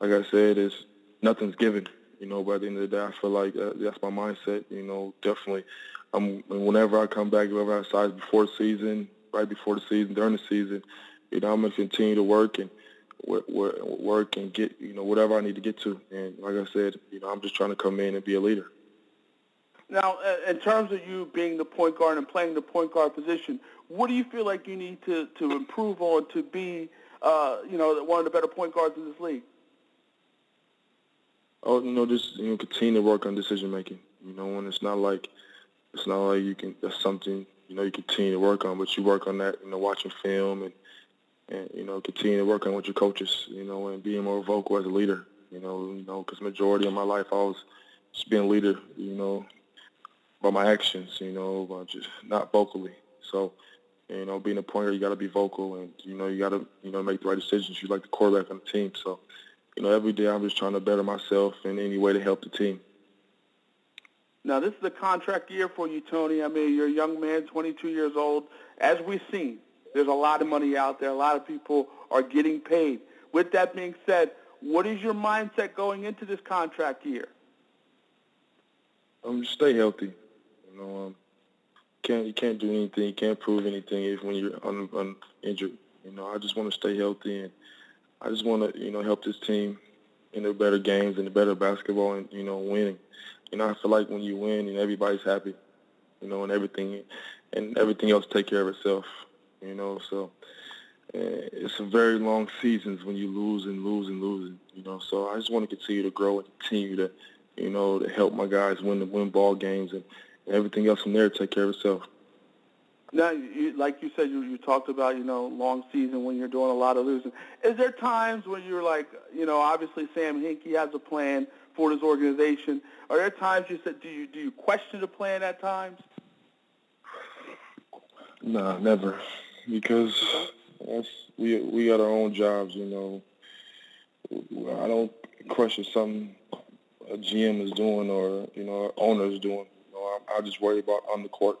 like I said, is nothing's given. You know, by the end of the day, I feel like uh, that's my mindset. You know, definitely. Um, whenever I come back, whenever I size before the season, right before the season, during the season, you know, I'm gonna continue to work and work and get you know whatever I need to get to. And like I said, you know, I'm just trying to come in and be a leader. Now, in terms of you being the point guard and playing the point guard position, what do you feel like you need to, to improve on to be, uh, you know, one of the better point guards in this league? Oh, you know, just you know, continue to work on decision making. You know, when it's not like it's not like you can. That's something you know you continue to work on, but you work on that. You know, watching film and and you know continue to work on with your coaches. You know, and being more vocal as a leader. You know, you know, because majority of my life I was just being a leader. You know, by my actions. You know, by just not vocally. So. You know, being a pointer, you got to be vocal, and you know, you got to, you know, make the right decisions. You're like the quarterback on the team, so you know, every day I'm just trying to better myself in any way to help the team. Now, this is the contract year for you, Tony. I mean, you're a young man, 22 years old. As we've seen, there's a lot of money out there. A lot of people are getting paid. With that being said, what is your mindset going into this contract year? Um, stay healthy. You know, um, can't you can't do anything, you can't prove anything if when you're un, un, injured. You know, I just want to stay healthy and I just want to, you know, help this team in the better games and the better basketball and, you know, winning. You know, I feel like when you win and everybody's happy, you know, and everything and everything else take care of itself, you know. So uh, it's a very long seasons when you lose and lose and lose, you know. So I just want to continue to grow and continue to, you know, to help my guys win the win ball games and everything else from there take care of itself. Now, you, like you said, you, you talked about, you know, long season when you're doing a lot of losing. Is there times when you're like, you know, obviously Sam Hinkie has a plan for this organization. Are there times you said, do you do you question the plan at times? No, never, because that's, we we got our own jobs, you know. I don't question something a GM is doing or you know owner is doing. I, I just worry about on the court.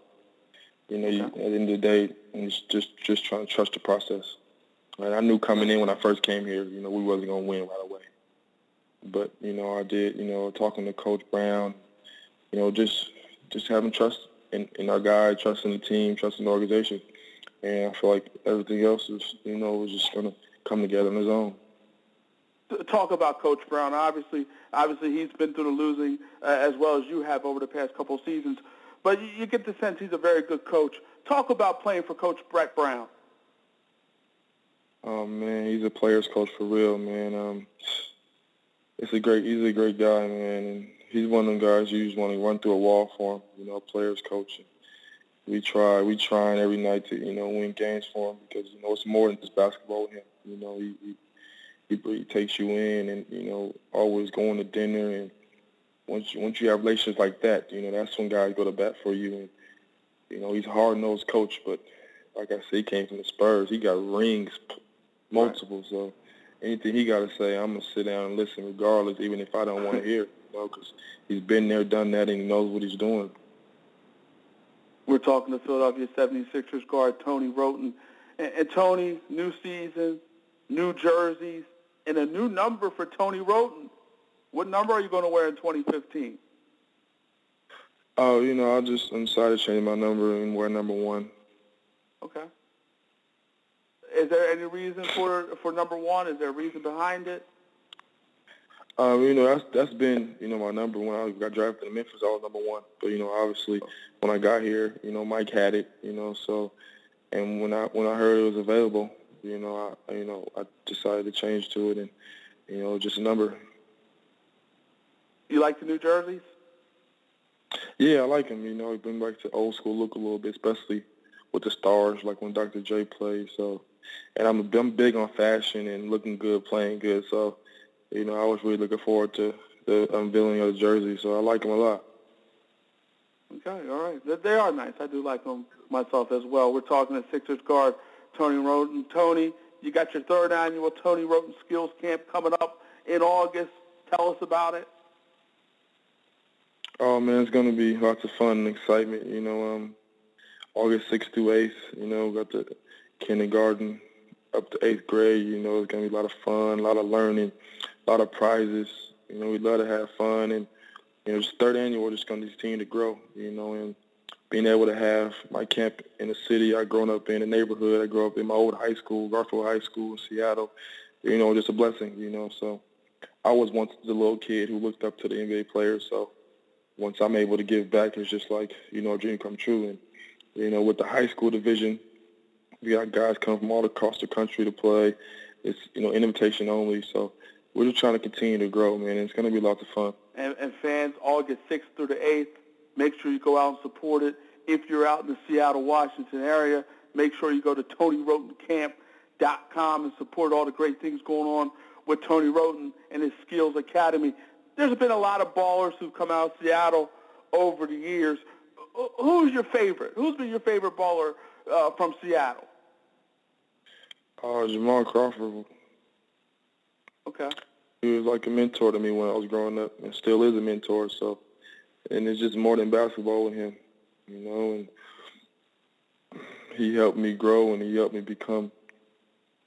You know, you, at the end of the day, it's just just trying to trust the process. And I knew coming in when I first came here, you know, we wasn't gonna win right away. But you know, I did. You know, talking to Coach Brown, you know, just just having trust in, in our guy, trusting the team, trusting the organization, and I feel like everything else is, you know, was just gonna come together on its own talk about Coach Brown. Obviously, obviously he's been through the losing uh, as well as you have over the past couple of seasons. But you get the sense he's a very good coach. Talk about playing for Coach Brett Brown. Oh man, he's a player's coach for real, man. Um, it's a great, he's a great guy, man, and he's one of them guys you just want to run through a wall for him. You know, players coach. We try, we trying every night to you know win games for him because you know it's more than just basketball with him. You know, he he, he, he takes you in and you know always going to dinner and once you, once you have relations like that, you know, that's when guys go to bat for you. And, you know, he's a hard-nosed coach, but like I said, he came from the Spurs. He got rings, multiple. Right. So anything he got to say, I'm going to sit down and listen regardless, even if I don't want to hear it, you know, because he's been there, done that, and he knows what he's doing. We're talking to Philadelphia 76ers guard Tony Wroten. And, and Tony, new season, new jerseys, and a new number for Tony Wroten. What number are you going to wear in 2015? Oh, you know, I just decided to change my number and wear number one. Okay. Is there any reason for for number one? Is there a reason behind it? Um, you know, that's that's been you know my number when I got drafted to Memphis. I was number one, but you know, obviously when I got here, you know, Mike had it. You know, so and when I when I heard it was available, you know, I you know I decided to change to it, and you know, just a number. You like the New Jerseys? Yeah, I like them. You know, bring back to old school look a little bit, especially with the stars, like when Dr. J played. So, and I'm I'm big on fashion and looking good, playing good. So, you know, I was really looking forward to the unveiling of the jersey, so I like them a lot. Okay, all right. They are nice. I do like them myself as well. We're talking to Sixers guard Tony Wroten. Tony, you got your third annual Tony Wroten Skills Camp coming up in August. Tell us about it. Oh man, it's gonna be lots of fun and excitement. You know, um, August 6th to 8th. You know, got the kindergarten up to eighth grade. You know, it's gonna be a lot of fun, a lot of learning, a lot of prizes. You know, we love to have fun, and you know, it's third annual. Just gonna continue to grow. You know, and being able to have my camp in the city I grown up in, the neighborhood I grew up in, my old high school, Garfield High School in Seattle. You know, just a blessing. You know, so I was once the little kid who looked up to the NBA players. So once I'm able to give back, it's just like you know, a dream come true. And you know, with the high school division, we got guys come from all across the country to play. It's you know invitation only, so we're just trying to continue to grow, man. It's going to be lots of fun. And, and fans, August 6th through the 8th, make sure you go out and support it. If you're out in the Seattle, Washington area, make sure you go to TonyWrotenCamp.com and support all the great things going on with Tony Wroten and his Skills Academy. There's been a lot of ballers who've come out of Seattle over the years. Who's your favorite? Who's been your favorite baller uh, from Seattle? Uh, Jamal Crawford. Okay. He was like a mentor to me when I was growing up, and still is a mentor. So, and it's just more than basketball with him, you know. And he helped me grow, and he helped me become,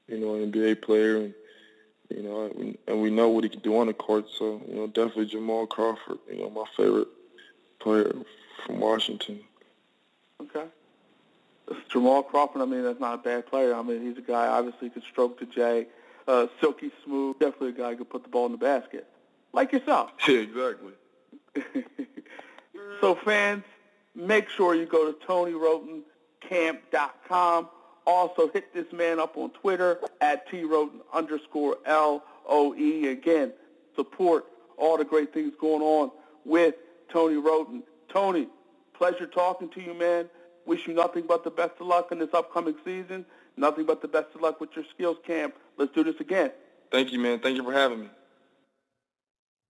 you know, an NBA player, and you know, and we know what he can do on the court. So, you know, definitely Jamal Crawford, you know, my favorite player from Washington. Okay. Jamal Crawford, I mean, that's not a bad player. I mean, he's a guy obviously could stroke the J, uh, silky smooth. Definitely a guy who could put the ball in the basket, like yourself. Yeah, exactly. so fans, make sure you go to TonyWrotenCamp.com. Also, hit this man up on Twitter at troten underscore L-O-E. Again, support all the great things going on with Tony Wroten. Tony, pleasure talking to you, man. Wish you nothing but the best of luck in this upcoming season. Nothing but the best of luck with your skills camp. Let's do this again. Thank you, man. Thank you for having me.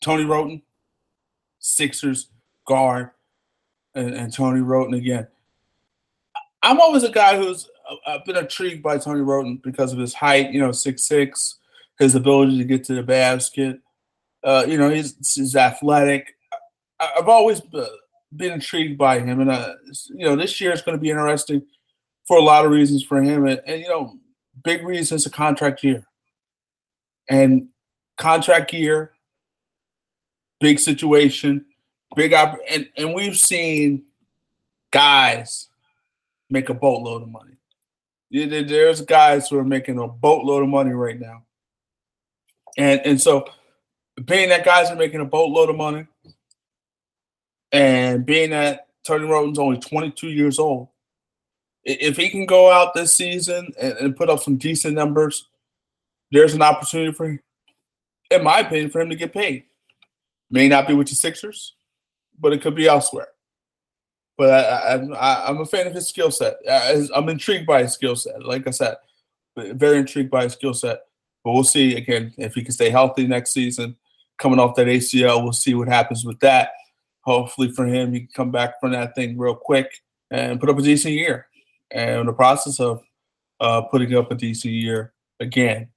Tony Wroten, Sixers guard, and, and Tony Wroten again. I'm always a guy who's I've uh, been intrigued by Tony Wroten because of his height, you know, six six, his ability to get to the basket. Uh, you know, he's, he's athletic. I've always uh, been intrigued by him, and uh, you know, this year is going to be interesting for a lot of reasons for him, and, and you know, big reason is a contract year, and contract year, big situation, big op- and and we've seen guys make a boatload of money. There's guys who are making a boatload of money right now, and and so being that guys are making a boatload of money and being that Tony Wroten's only 22 years old, if he can go out this season and, and, put up some decent numbers, there's an opportunity for him, in my opinion, for him to get paid. May not be with the Sixers, but it could be elsewhere. But I, I, I'm a fan of his skill set. I'm intrigued by his skill set. Like I said, very intrigued by his skill set. But we'll see again if he can stay healthy next season. Coming off that ACL, we'll see what happens with that hopefully for him, he can come back from that thing real quick and put up a decent year. And in the process of uh, putting up a decent year again,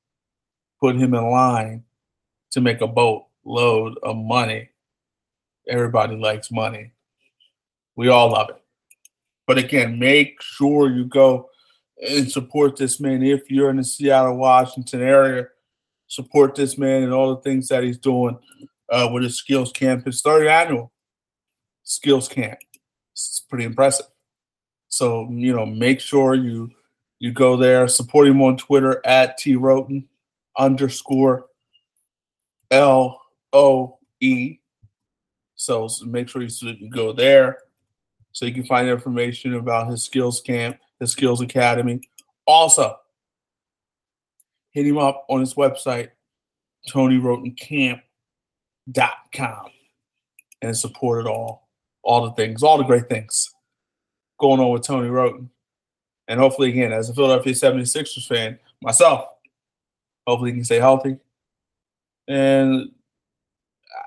put him in line to make a boat load of money. Everybody likes money. We all love it. But again, make sure you go and support this man if you're in the Seattle, Washington area. Support this man and all the things that he's doing uh, with his skills camp. His third annual skills camp. It's pretty impressive. So you know, make sure you you go there. Support him on Twitter at T Wroten underscore L O E. So, so make sure you, go there so you can find information about his skills camp, his skills academy. Also, hit him up on his website, TonyWrotenCamp.com, and support it all all the things, all the great things going on with Tony Wroten. And hopefully, again, as a Philadelphia 76ers fan, myself, hopefully he can stay healthy and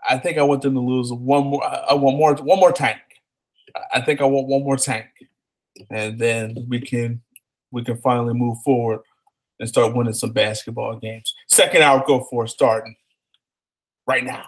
I think I want them to lose one more. I want more. One more tank. I think I want one more tank, and then we can we can finally move forward and start winning some basketball games. Second hour go for starting right now.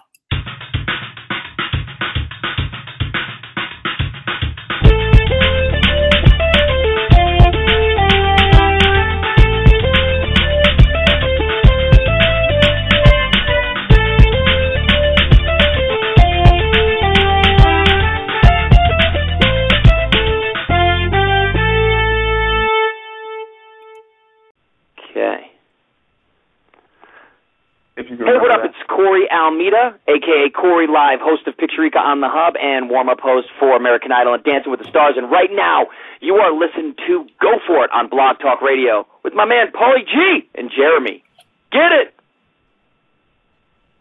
Almeida, aka Corey Live, host of Picturica on the Hub and warm-up host for American Idol and Dancing with the Stars. And right now, you are listening to Go For It on Blog Talk Radio with my man Paulie G and Jeremy. Get it?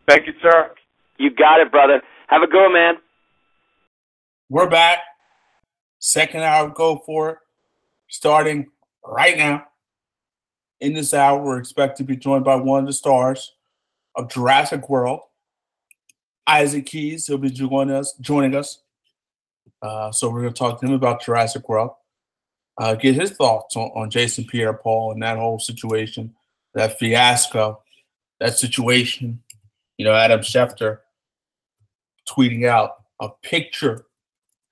Thank you, sir. You got it, brother. Have a go, man. We're back. Second hour, of go for it. Starting right now. In this hour, we're expected to be joined by one of the stars of Jurassic World, Isaac Keys. He'll be joining us. Joining us. Uh, so we're going to talk to him about Jurassic World. Uh, get his thoughts on, on Jason Pierre-Paul and that whole situation, that fiasco, that situation. You know, Adam Schefter tweeting out a picture,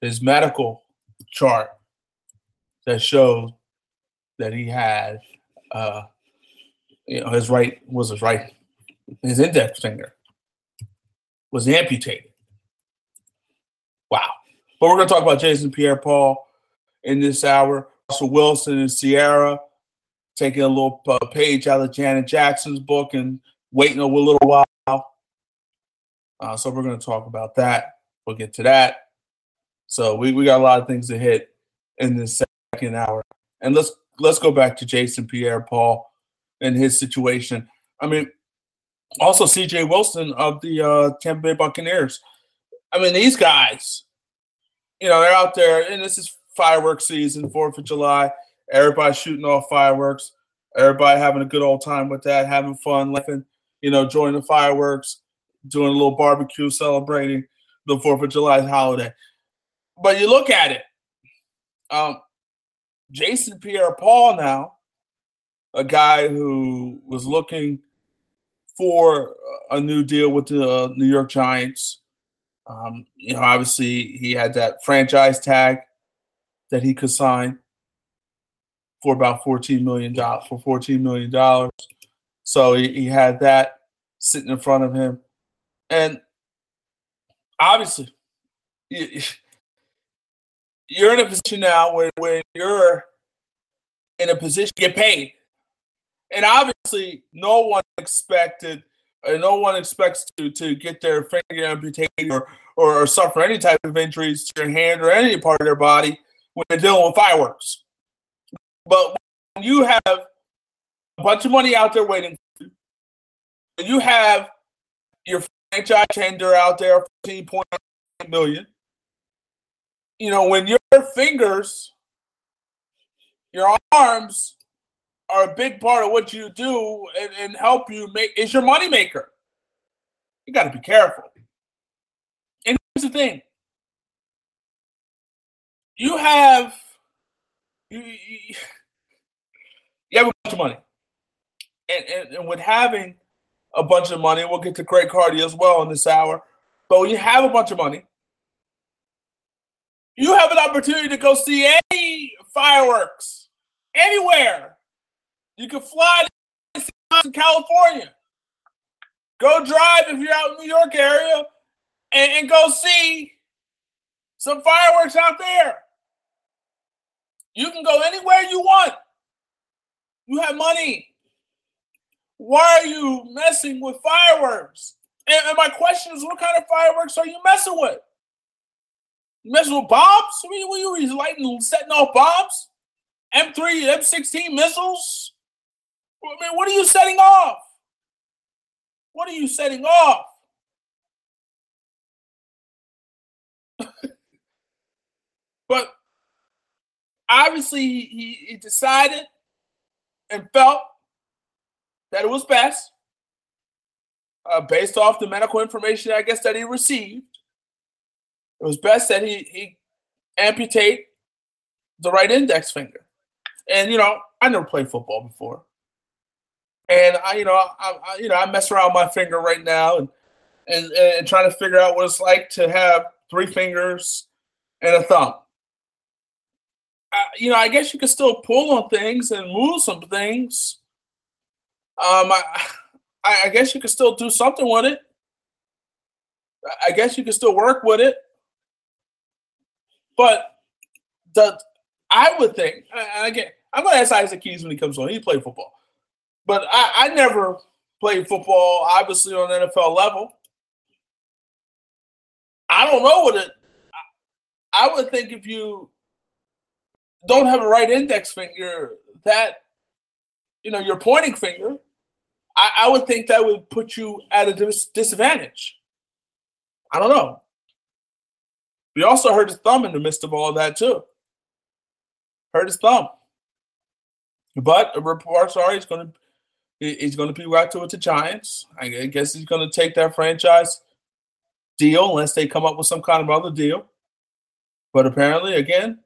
his medical chart that shows that he had, uh, you know, his right was his right his index finger was amputated. Wow. But we're going to talk about Jason Pierre Paul in this hour. Russell Wilson and Ciara taking a little uh, page out of Janet Jackson's book and waiting a little while. Uh, so we're going to talk about that. We'll get to that. So we, we got a lot of things to hit in this second hour. And let's let's go back to Jason Pierre Paul and his situation. I mean, also CJ Wilson of the uh, Tampa Bay Buccaneers. I mean, these guys, you know, they're out there, and this is fireworks season, Fourth of July. Everybody shooting off fireworks. Everybody having a good old time with that, having fun, laughing, you know, enjoying the fireworks, doing a little barbecue, celebrating the Fourth of July holiday. But you look at it, um, Jason Pierre-Paul now, a guy who was looking for a new deal with the New York Giants. Um, you know, obviously he had that franchise tag that he could sign for about fourteen million dollars for fourteen million dollars. So he, he had that sitting in front of him, and obviously you, you're in a position now where, where you're in a position to get paid and obviously no one expected uh, no one expects to to get their finger amputated or, or, or suffer any type of injuries to their hand or any part of their body when they're dealing with fireworks. But when you have a bunch of money out there waiting for you, when you have your franchise tender out there, 14.8 million. You know, when your fingers, your arms are a big part of what you do and, and help you make is your moneymaker. You got to be careful. And here's the thing: you have you, you, you have a bunch of money, and, and and with having a bunch of money, we'll get to Greg Hardy as well in this hour. But when you have a bunch of money, you have an opportunity to go see any fireworks anywhere you can fly to California. Go drive if you're out in the New York area and, and go see some fireworks out there. You can go anywhere you want. You have money. Why are you messing with fireworks? And, and my question is, what kind of fireworks are you messing with? You messing with bombs? I mean, what are you lighting, setting off bombs? M3, M16 missiles? I mean, what are you setting off? What are you setting off? but obviously, he, he decided and felt that it was best uh, based off the medical information, I guess that he received, it was best that he he amputate the right index finger. And you know, I never played football before, and I, you know, I, I you know, I mess around my finger right now and and and trying to figure out what it's like to have three fingers and a thumb. Uh, you know, I guess you could still pull on things and move some things. Um, I, I guess you could still do something with it. I guess you could still work with it. But the I would think, again, I'm going to ask Isaac Keys when he comes on. He played football, but I, I never played football, obviously on NFL level. I don't know what it. I would think if you don't have a right index finger, that you know your pointing finger, I, I would think that would put you at a dis- disadvantage. I don't know. We also hurt his thumb in the midst of all that too. Hurt his thumb. But reports are he's going to he's going to be right to it the Giants. I guess he's going to take that franchise deal unless they come up with some kind of other deal. But apparently, again,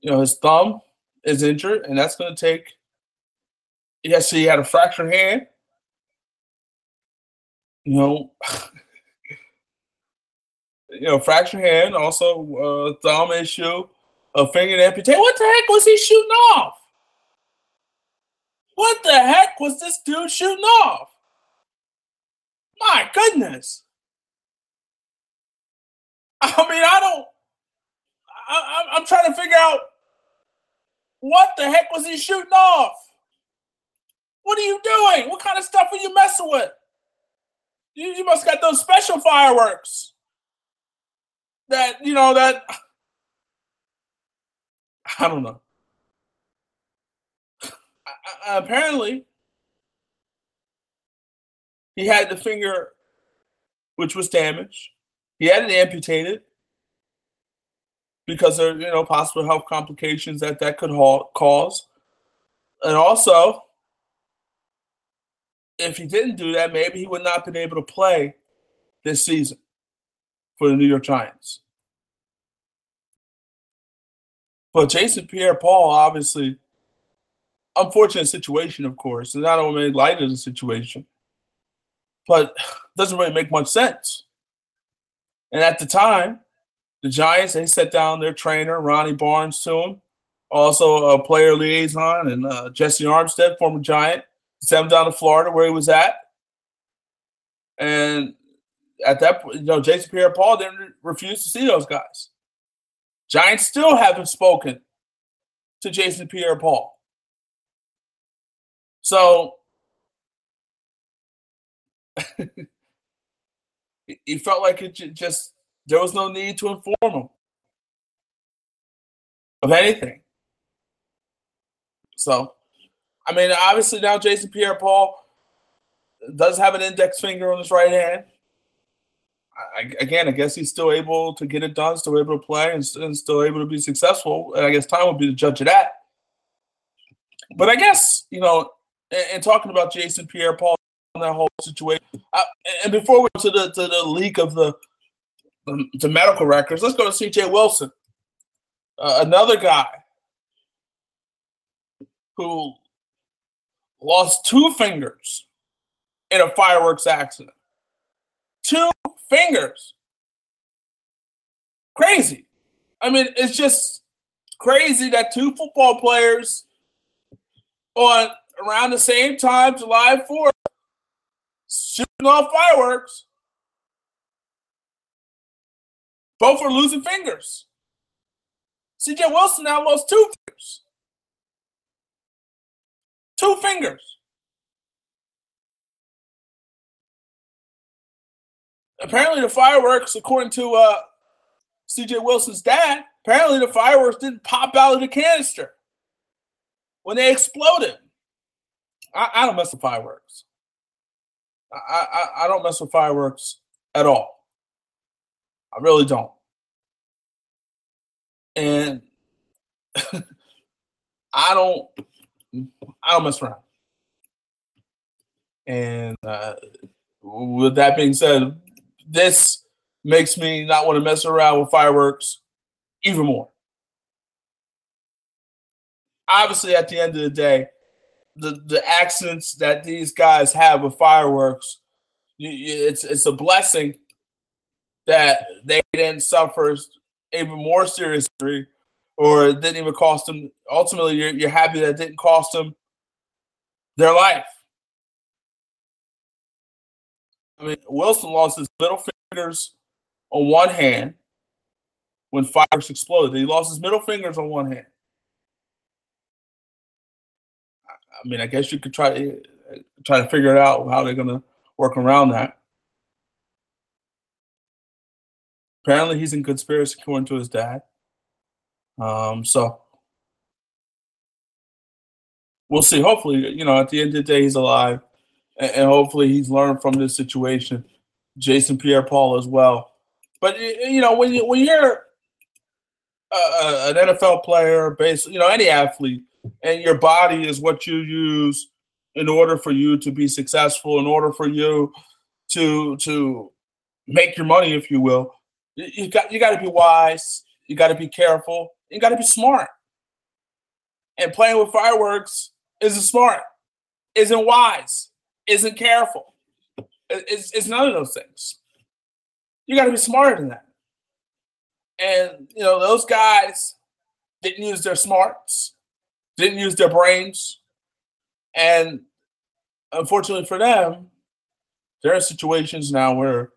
you know, his thumb is injured, and that's going to take. Yes, he had a fractured hand. You know, you know, fractured hand, also uh, thumb issue, a finger amputation. What the heck was he shooting off? What the heck was this dude shooting off? My goodness. I mean, I don't. I, I'm trying to figure out what the heck was he shooting off? What are you doing? What kind of stuff are you messing with? You, you must got those special fireworks. That you know that I don't know. Uh, apparently, he had the finger which was damaged. He had it amputated because of you know possible health complications that that could ha- cause, and also if he didn't do that, maybe he would not have been able to play this season for the New York Giants. But Jason Pierre-Paul, obviously, unfortunate situation, of course, and I don't make light of the situation, but doesn't really make much sense. And at the time, the Giants, they set down their trainer, Ronnie Barnes, to him. Also, a player liaison and uh, Jessie Armstead, former Giant, sent him down to Florida where he was at. And at that point, you know, Jason Pierre Paul didn't refuse to see those guys. Giants still haven't spoken to Jason Pierre Paul. So he felt like it just there was no need to inform him of anything. So, I mean, obviously now Jason Pierre-Paul does have an index finger on his right hand. I, again, I guess he's still able to get it done, still able to play, and, and still able to be successful. And I guess time will be the judge of that. But I guess you know, and, talking about Jason Pierre-Paul and that whole situation, I, and before we go to the to the leak of the the medical records. Let's go to CJ Wilson, uh, another guy who lost two fingers in a fireworks accident. Two fingers. Crazy. I mean, it's just crazy that two football players on around the same time, July 4th, shooting off fireworks Both are losing fingers. CJ Wilson now lost two fingers. Two fingers. Apparently, the fireworks, according to uh, CJ Wilson's dad, apparently the fireworks didn't pop out of the canister when they exploded. I, I don't mess with fireworks. I, I, I don't mess with fireworks at all. I really don't. And I don't I don't mess around. And uh, with that being said, this makes me not want to mess around with fireworks even more. Obviously, at the end of the day, the, the accidents that these guys have with fireworks, it's it's a blessing that they didn't suffer even more serious injury or it didn't even cost them. Ultimately, you're, you're happy that didn't cost them their life. I mean, Wilson lost his middle fingers on one hand when fireworks exploded. He lost his middle fingers on one hand. I mean, I guess you could try to try to figure it out how they're to work around that. Apparently, he's in good spirits according to his dad. Um, so we'll see. Hopefully, you know, at the end of the day, he's alive, and, and hopefully, he's learned from this situation. Jason Pierre-Paul as well. But you know, when you when you're an NFL player, basically, you know, any athlete, and your body is what you use in order for you to be successful, in order for you to to make your money, if you will. You got you got to be wise. You got to be careful. You got to be smart. And playing with fireworks isn't smart, isn't wise, isn't careful. It's, it's none of those things. You got to be smarter than that. And, you know, those guys didn't use their smarts, didn't use their brains. And unfortunately for them, there are situations now where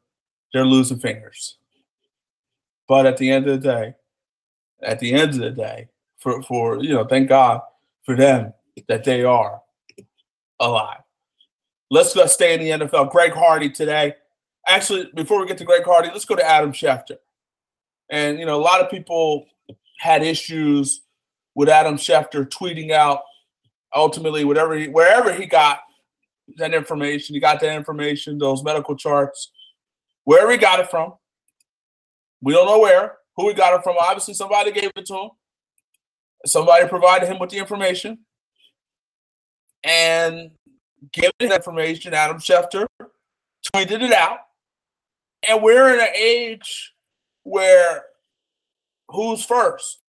they're losing fingers. But at the end of the day, at the end of the day, for, for you know, thank God for them that they are alive. Let's go stay in the NFL. Greg Hardy today. Actually, before we get to Greg Hardy, let's go to Adam Schefter. And you know, a lot of people had issues with Adam Schefter tweeting out ultimately whatever he, wherever he got that information, he got that information, those medical charts, wherever he got it from. We don't know where, who he got it from. Obviously, somebody gave it to him. Somebody provided him with the information. And given the information, Adam Schefter tweeted it out. And we're in an age where who's first?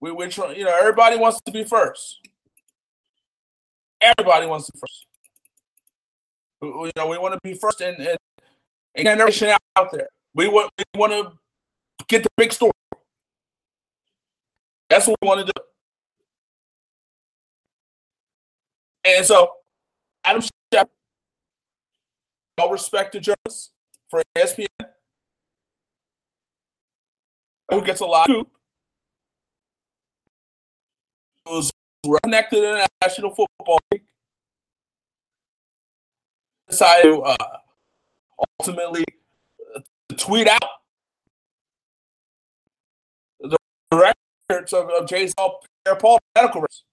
We, we're trying, you know, everybody wants to be first. Everybody wants to be first. You know, we want to be first in, in, generation out there. We want we want to get the big story. That's what we want to do. And so, Adam Schefter, well respected journalist for ESPN, who gets a lot of was connected in the National Football League. Decided to uh, ultimately tweet out the records of, of Jason Paul medical records.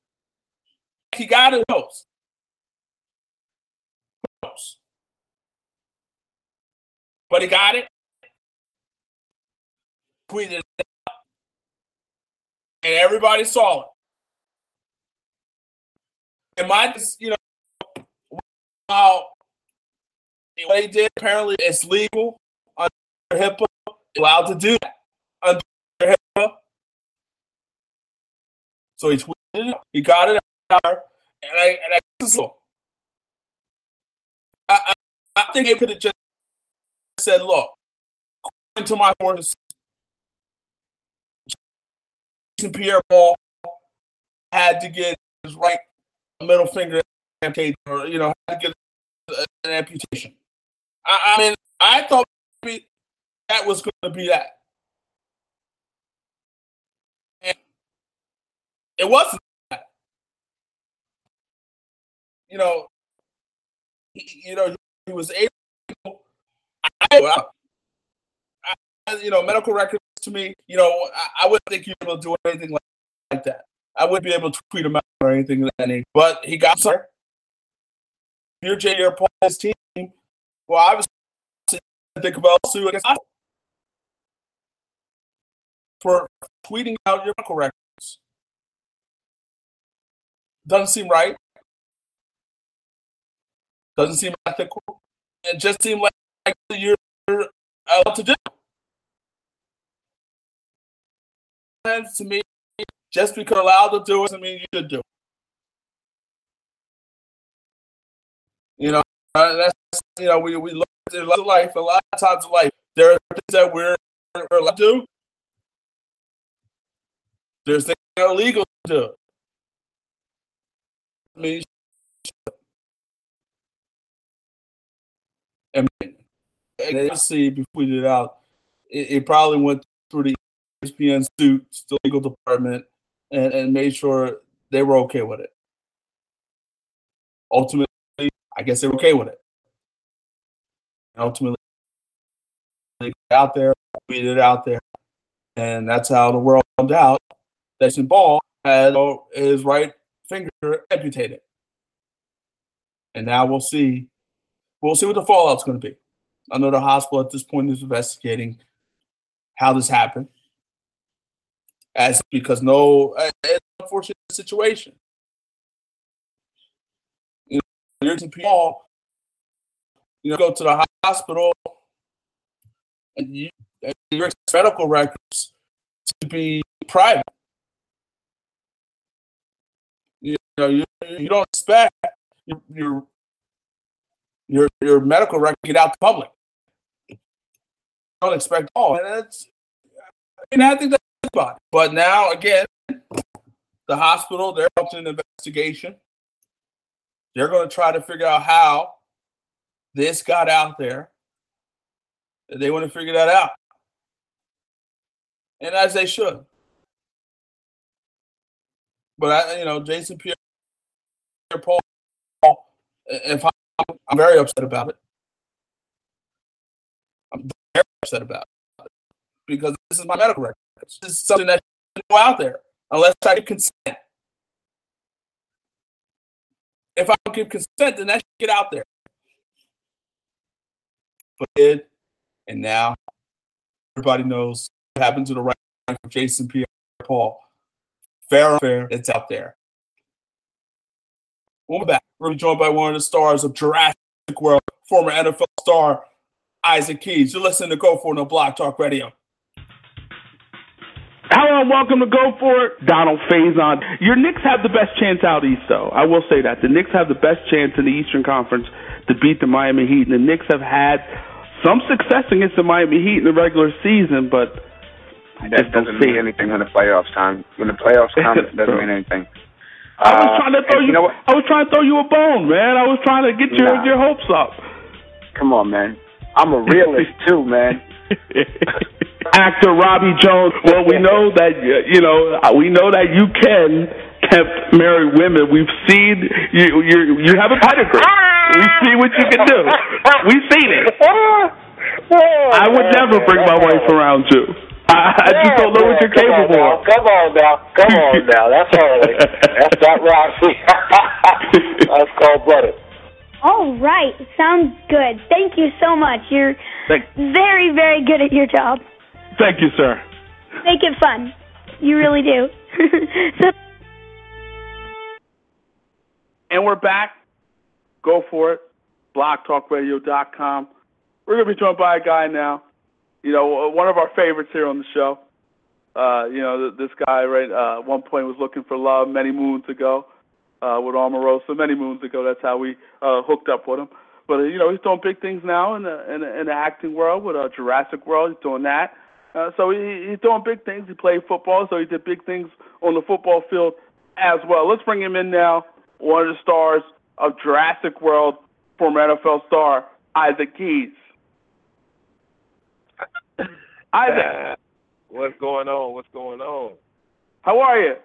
He got it. Who knows? But he got it. Tweeted it. And everybody saw it. And my, you know, how they did apparently it's legal under HIPAA, allowed to do that under HIPAA. So he tweeted it, he got it out, and I and I I, I, I think he could have just said, "Look, according to my sources, Pierre Paul had to get his right middle finger amputated, or you know, had to get an amputation." I, I mean, I thought maybe that was going to be that. And it wasn't that. You know, you know, he was able. I, I, you know, medical records to me, you know, I, I wouldn't think you'd be able to do anything like, like that. I wouldn't be able to tweet him out or anything like that. But he got there. Your J. Paul's team. Well, I think about Sue against for tweeting out your records. Doesn't seem right. Doesn't seem ethical. It just seems like you're allowed uh, to do. To me, just because allowed to do it doesn't mean you should do it. You know, uh, that's you know, we we look at life. A lot of times in life, there are things that we're, we're allowed to do. There's things that are illegal to do. I mean, and, and see before we did out, it, it, probably went through the ESPN suit, the legal department, and, and made sure they were okay with it. Ultimately, I guess they were okay with it. And ultimately, they got out there, beat it out there, and that's how the world found out that Ball had his right finger amputated. And now we'll see. We'll see what the fallout's going to be. I know the hospital at this point is investigating how this happened, as because no, eh, it's an unfortunate situation. You know, you're Paul, you know, go to the hospital, and you, your medical records to be private. You know, you, you don't expect your, your your your medical record get out to public. You don't expect all. And that's I mean I think that's it. But now again, the hospital, they're up to an investigation. They're going to try to figure out how this got out there. They want to figure that out. And as they should. But I, you know, Jason Pierre Paul, if I'm, I'm very upset about it. I'm very upset about it because this is my medical record. This just something that go out there unless I get consent. If I don't give consent, then that should get out there. But it, and now everybody knows what happened to the right of Jason Pierre Paul. Fair fair, it's out there. We're back. We're joined by one of the stars of Jurassic World, former NFL star Isaac Keys. You're listening to Go For No Blog Talk Radio. Welcome to Go For It. Donald Faison. Your Knicks have the best chance out east, though. I will say that. The Knicks have the best chance in the Eastern Conference to beat the Miami Heat. And the Knicks have had some success against the Miami Heat in the regular season, but that doesn't mean anything when the playoffs time. When the playoffs come, it doesn't mean anything. I was uh, trying to throw you. you know I was trying to throw you a bone, man. I was trying to get your nah. your hopes up. Come on, man. I'm a realist too, man. Actor Robbie Jones. Well, we know that you know we know that you can tempt married women. We've seen you. You you have a pedigree. We see what you can do. We've seen it. I would never bring my wife around you. I, I just don't know what you're capable of. Come on now, come on now. That's early. That's not Roxy. That's cold blooded. All right, sounds good. Thank you so much. You're Thank- very, very good at your job. Thank you, sir. Make it fun. You really do. so- and we're back. Go for it. BlogTalkRadio.com. We're going to be joined by a guy now you know, one of our favorites here on the show. Uh, you know, this guy, right, uh, at one point was looking for love many moons ago uh, with Omarosa. Many moons ago, that's how we uh, hooked up with him. But, uh, you know, he's doing big things now in the, in the, in the acting world with uh, Jurassic World. He's doing that. Uh, so he, he's doing big things. He played football, so he did big things on the football field as well. Let's bring him in now, one of the stars of Jurassic World, former NFL star Isaac Keys. Isaac. what's going on? What's going on? How are you?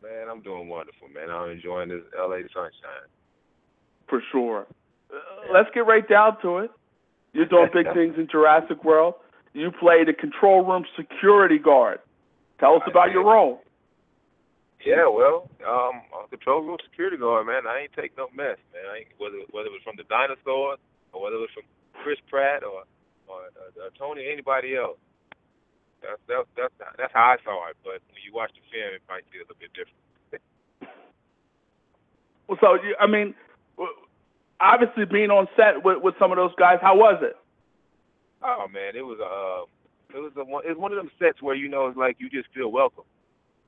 Man, I'm doing wonderful, man. I'm enjoying this LA sunshine. For sure. Uh, let's get right down to it. You're doing big things in Jurassic World. You play the control room security guard. Tell us about your role. Yeah, well, um, I'm a control room security guard, man. I ain't take no mess, man. I ain't, whether whether it was from the dinosaurs or whether it was from Chris Pratt or or, or, or Tony, anybody else. That's that's that's that's how I saw it. But when you watch the film, it might be a little bit different. well, so I mean, obviously being on set with, with some of those guys. How was it? Oh man, it was uh, it was a one. It's one of them sets where you know it's like you just feel welcome.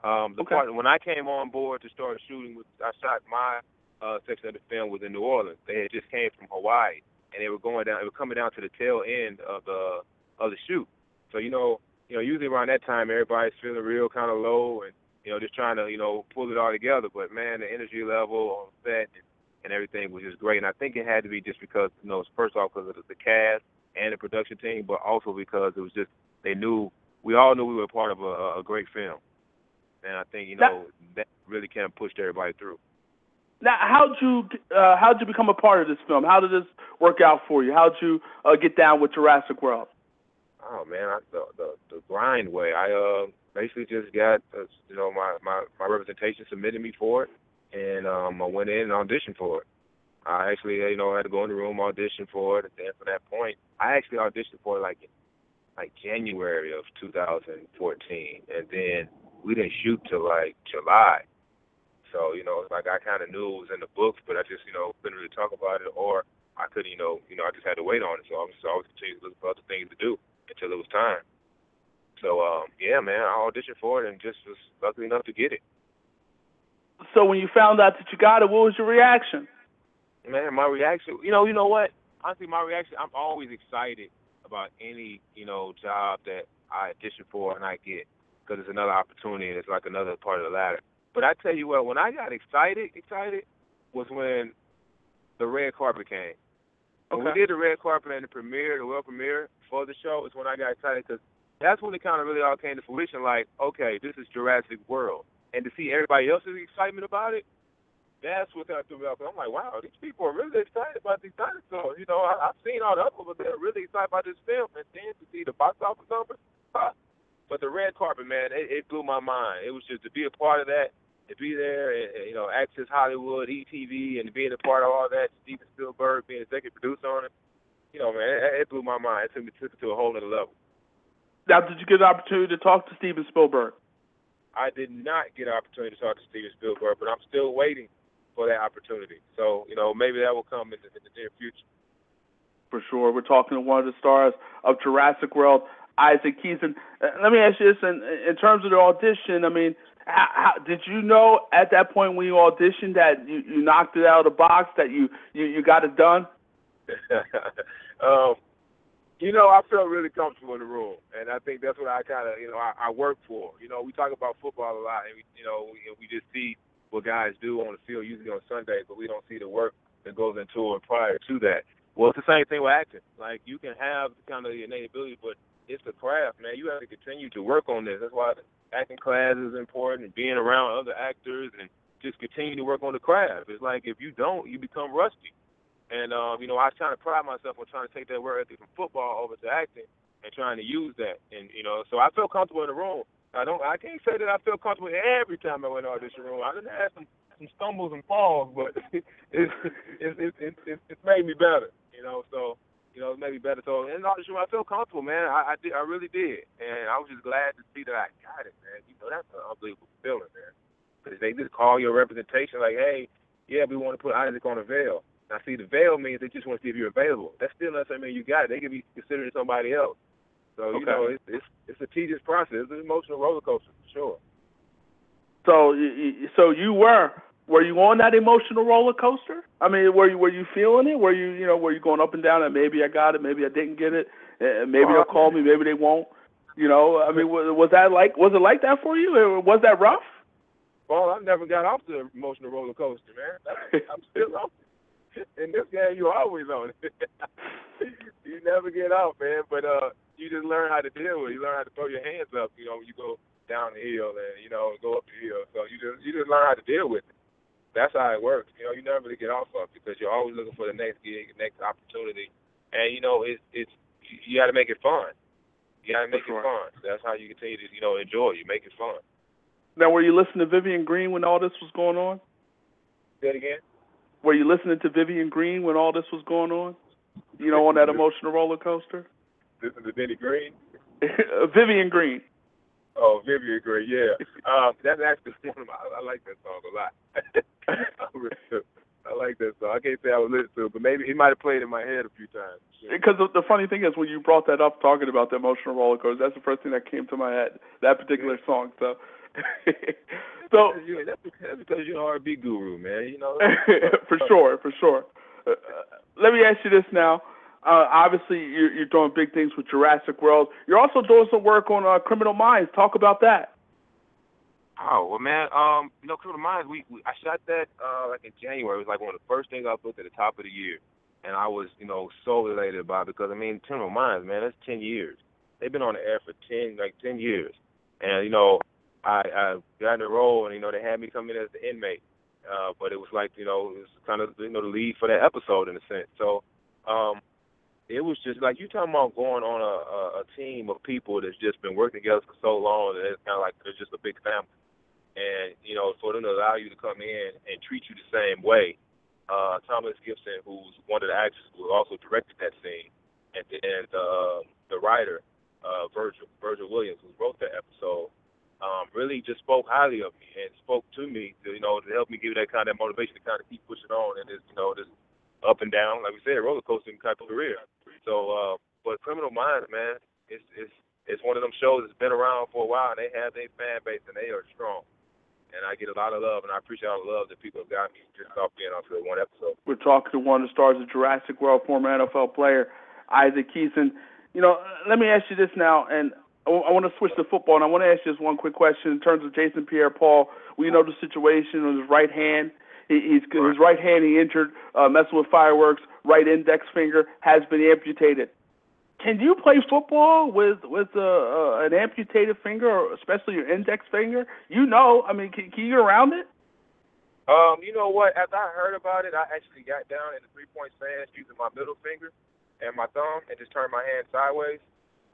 Um, the Okay. part when I came on board to start shooting, with, I shot my uh, section of the film was in New Orleans. They had just came from Hawaii, and they were going down. They were coming down to the tail end of the of the shoot. So you know, you know, usually around that time, everybody's feeling real kind of low and you know just trying to you know pull it all together. But man, the energy level on set and, and everything was just great. And I think it had to be just because you know, first off because of the, the cast and the production team, but also because it was just they knew we all knew we were part of a, a great film. And I think you know that really kind of pushed everybody through. Now, how'd you uh, how'd you become a part of this film? How did this work out for you? How'd you uh, get down with Jurassic World? Oh man, I, the, the the grind way. I uh basically just got uh, you know my my my representation submitted me for it, and um I went in and auditioned for it. I actually you know had to go in the room audition for it, and then from that point, I actually auditioned for it like like January of 2014, and then we didn't shoot till like July. So you know like I kind of knew it was in the books, but I just you know couldn't really talk about it, or I couldn't you know you know I just had to wait on it. So I was always continued to look for other things to do until it was time. So um, yeah, man, I auditioned for it and just was lucky enough to get it. So when you found out that you got it, what was your reaction? Man, my reaction, you know, you know what? Honestly, my reaction, I'm always excited about any you know job that I audition for and I get because it's another opportunity and it's like another part of the ladder. But I tell you what, when I got excited, excited was when the red carpet came. When we did the red carpet and the premiere, the world premiere for the show, is when I got excited because that's when it kind of really all came to fruition. Like, okay, this is Jurassic World, and to see everybody else's excitement about it, that's what got threw me. I'm like, wow, these people are really excited about these dinosaurs. You know, I, I've seen all the other ones, but they're really excited about this film, and then to see the box office numbers. Huh. But the red carpet, man, it, it blew my mind. It was just to be a part of that, to be there, and, and, you know, Access Hollywood, ETV, and being a part of all that. Steven Spielberg being executive producer on it. You know, man, it, it blew my mind. It took me took it to a whole other level. Now, did you get an opportunity to talk to Steven Spielberg? I did not get an opportunity to talk to Steven Spielberg, but I'm still waiting for that opportunity. So, you know, maybe that will come in the, in the near future. For sure. We're talking to one of the stars of Jurassic World, Isaac Keeson. Uh, let me ask you this: in, in terms of the audition, I mean, how, how, did you know at that point when you auditioned that you, you knocked it out of the box, that you, you, you got it done? um, you know, I felt really comfortable in the room, and I think that's what I kind of, you know, I, I work for. You know, we talk about football a lot, and we, you know, we, we just see what guys do on the field, usually on Sunday, but we don't see the work that goes into it prior to that. Well, it's the same thing with acting. Like you can have kind of the innate ability, but it's the craft, man. You have to continue to work on this. That's why acting class is important, and being around other actors, and just continue to work on the craft. It's like if you don't, you become rusty. And um, you know, I try to pride myself on trying to take that work ethic from football over to acting and trying to use that. And you know, so I feel comfortable in the room. I don't. I can't say that I feel comfortable every time I went audition room. I done have some some stumbles and falls, but it's it's it's it's, it's, it's made me better. You know, so you know, it made me better. So in audition room, I feel comfortable, man. I, I did. I really did, and I was just glad to see that I got it, man. You know, that's an unbelievable feeling, man. Because they just call your representation like, hey, yeah, we want to put Isaac on a veil. Now, see, the veil means they just want to see if you're available. That still doesn't mean you got it. They could be considering somebody else. So you know, it's it's it's a tedious process. It's an emotional roller coaster for sure. So, y- y- so you were were you on that emotional roller coaster? I mean, were you were you feeling it? Were you you know were you going up and down? And maybe I got it, maybe I didn't get it. Uh, maybe they'll call me, maybe they won't. You know, I mean, was, was that like was it like that for you? Was that rough? Well, I've never got off the emotional roller coaster, man. I'm still on. it. In this game, you're always on it. you never get off, man. But uh, you just learn how to deal with it. You learn how to throw your hands up. You know, when you go down the hill and you know go up the hill. So you just you just learn how to deal with it. That's how it works. You know, you never really get off of it because you're always looking for the next gig, the next opportunity, and you know it's it's you got to make it fun. You got to make it fun. That's how you continue to you know enjoy. You make it fun. Now, were you listening to Vivian Green when all this was going on? Say it again. Were you listening to Vivian Green when all this was going on? You know, on that emotional roller coaster. Listen to Denny Green. Vivian Green. Oh, Vivian Green, yeah. Um, that's actually one of my. I like that song a lot. I really do. I like that song. I can't say I would listen to it, but maybe he might have played in my head a few times. Because the, the funny thing is, when you brought that up, talking about the emotional roller coaster, that's the first thing that came to my head. That particular song. So, so that's because, that's because you're an R&B guru, man. You know. for sure, for sure. Uh, uh, let me ask you this now. Uh, obviously, you're, you're doing big things with Jurassic World. You're also doing some work on uh, Criminal Minds. Talk about that. Oh well, man. Um, you know, Criminal Minds. We, we I shot that uh like in January. It was like one of the first things I booked at the top of the year, and I was you know so elated about it because I mean, Criminal Minds, man. That's ten years. They've been on the air for ten like ten years, and you know, I I got in the role, and you know they had me come in as the inmate, uh, but it was like you know it was kind of you know the lead for that episode in a sense. So, um, it was just like you talking about going on a, a, a team of people that's just been working together for so long that it's kind of like they're just a big family. And you know, for them to allow you to come in and treat you the same way, uh, Thomas Gibson, who's one of the actors who also directed that scene, and the the writer, uh, Virgil Virgil Williams, who wrote that episode, um, really just spoke highly of me and spoke to me to you know to help me give that kind of motivation to kind of keep pushing on and this you know this up and down, like we said, roller coaster type of career. So, uh, but Criminal Minds, man, it's it's it's one of them shows that's been around for a while, and they have their fan base, and they are strong. And I get a lot of love, and I appreciate all the love that people have got me just off being on for one episode. We're talking to one of the stars of Jurassic World, former NFL player Isaac Keeson. You know, let me ask you this now, and I want to switch to football, and I want to ask you just one quick question in terms of Jason Pierre-Paul. We know the situation with his right hand. He, he's his right hand he injured uh, messing with fireworks. Right index finger has been amputated. Can you play football with with uh, uh, an amputated finger, or especially your index finger? You know, I mean, can, can you get around it? Um, you know what? As I heard about it, I actually got down in the three point stance using my middle finger and my thumb and just turned my hand sideways.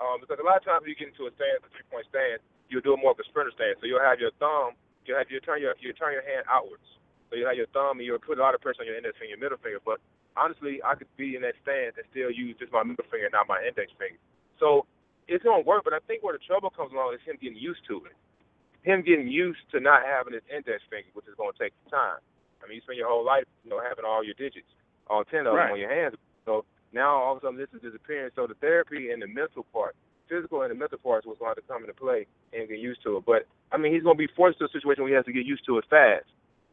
Um, because a lot of times when you get into a stance, a three point stance, you'll do it more of a sprinter stance. So you'll have your thumb, you have you turn your you turn your hand outwards. So you have your thumb and you'll put a lot of pressure on your index finger, your middle finger. But honestly, I could be in that stance and still use just my middle finger, not my index finger. So it's gonna work, but I think where the trouble comes along is him getting used to it. Him getting used to not having his index finger, which is gonna take some time. I mean, you spend your whole life, you know, having all your digits, all ten of them on your hands. So now all of a sudden this is disappearing. So the therapy and the mental part, physical and the mental parts, was going to come into play and get used to it. But I mean, he's going to be forced to a situation where he has to get used to it fast.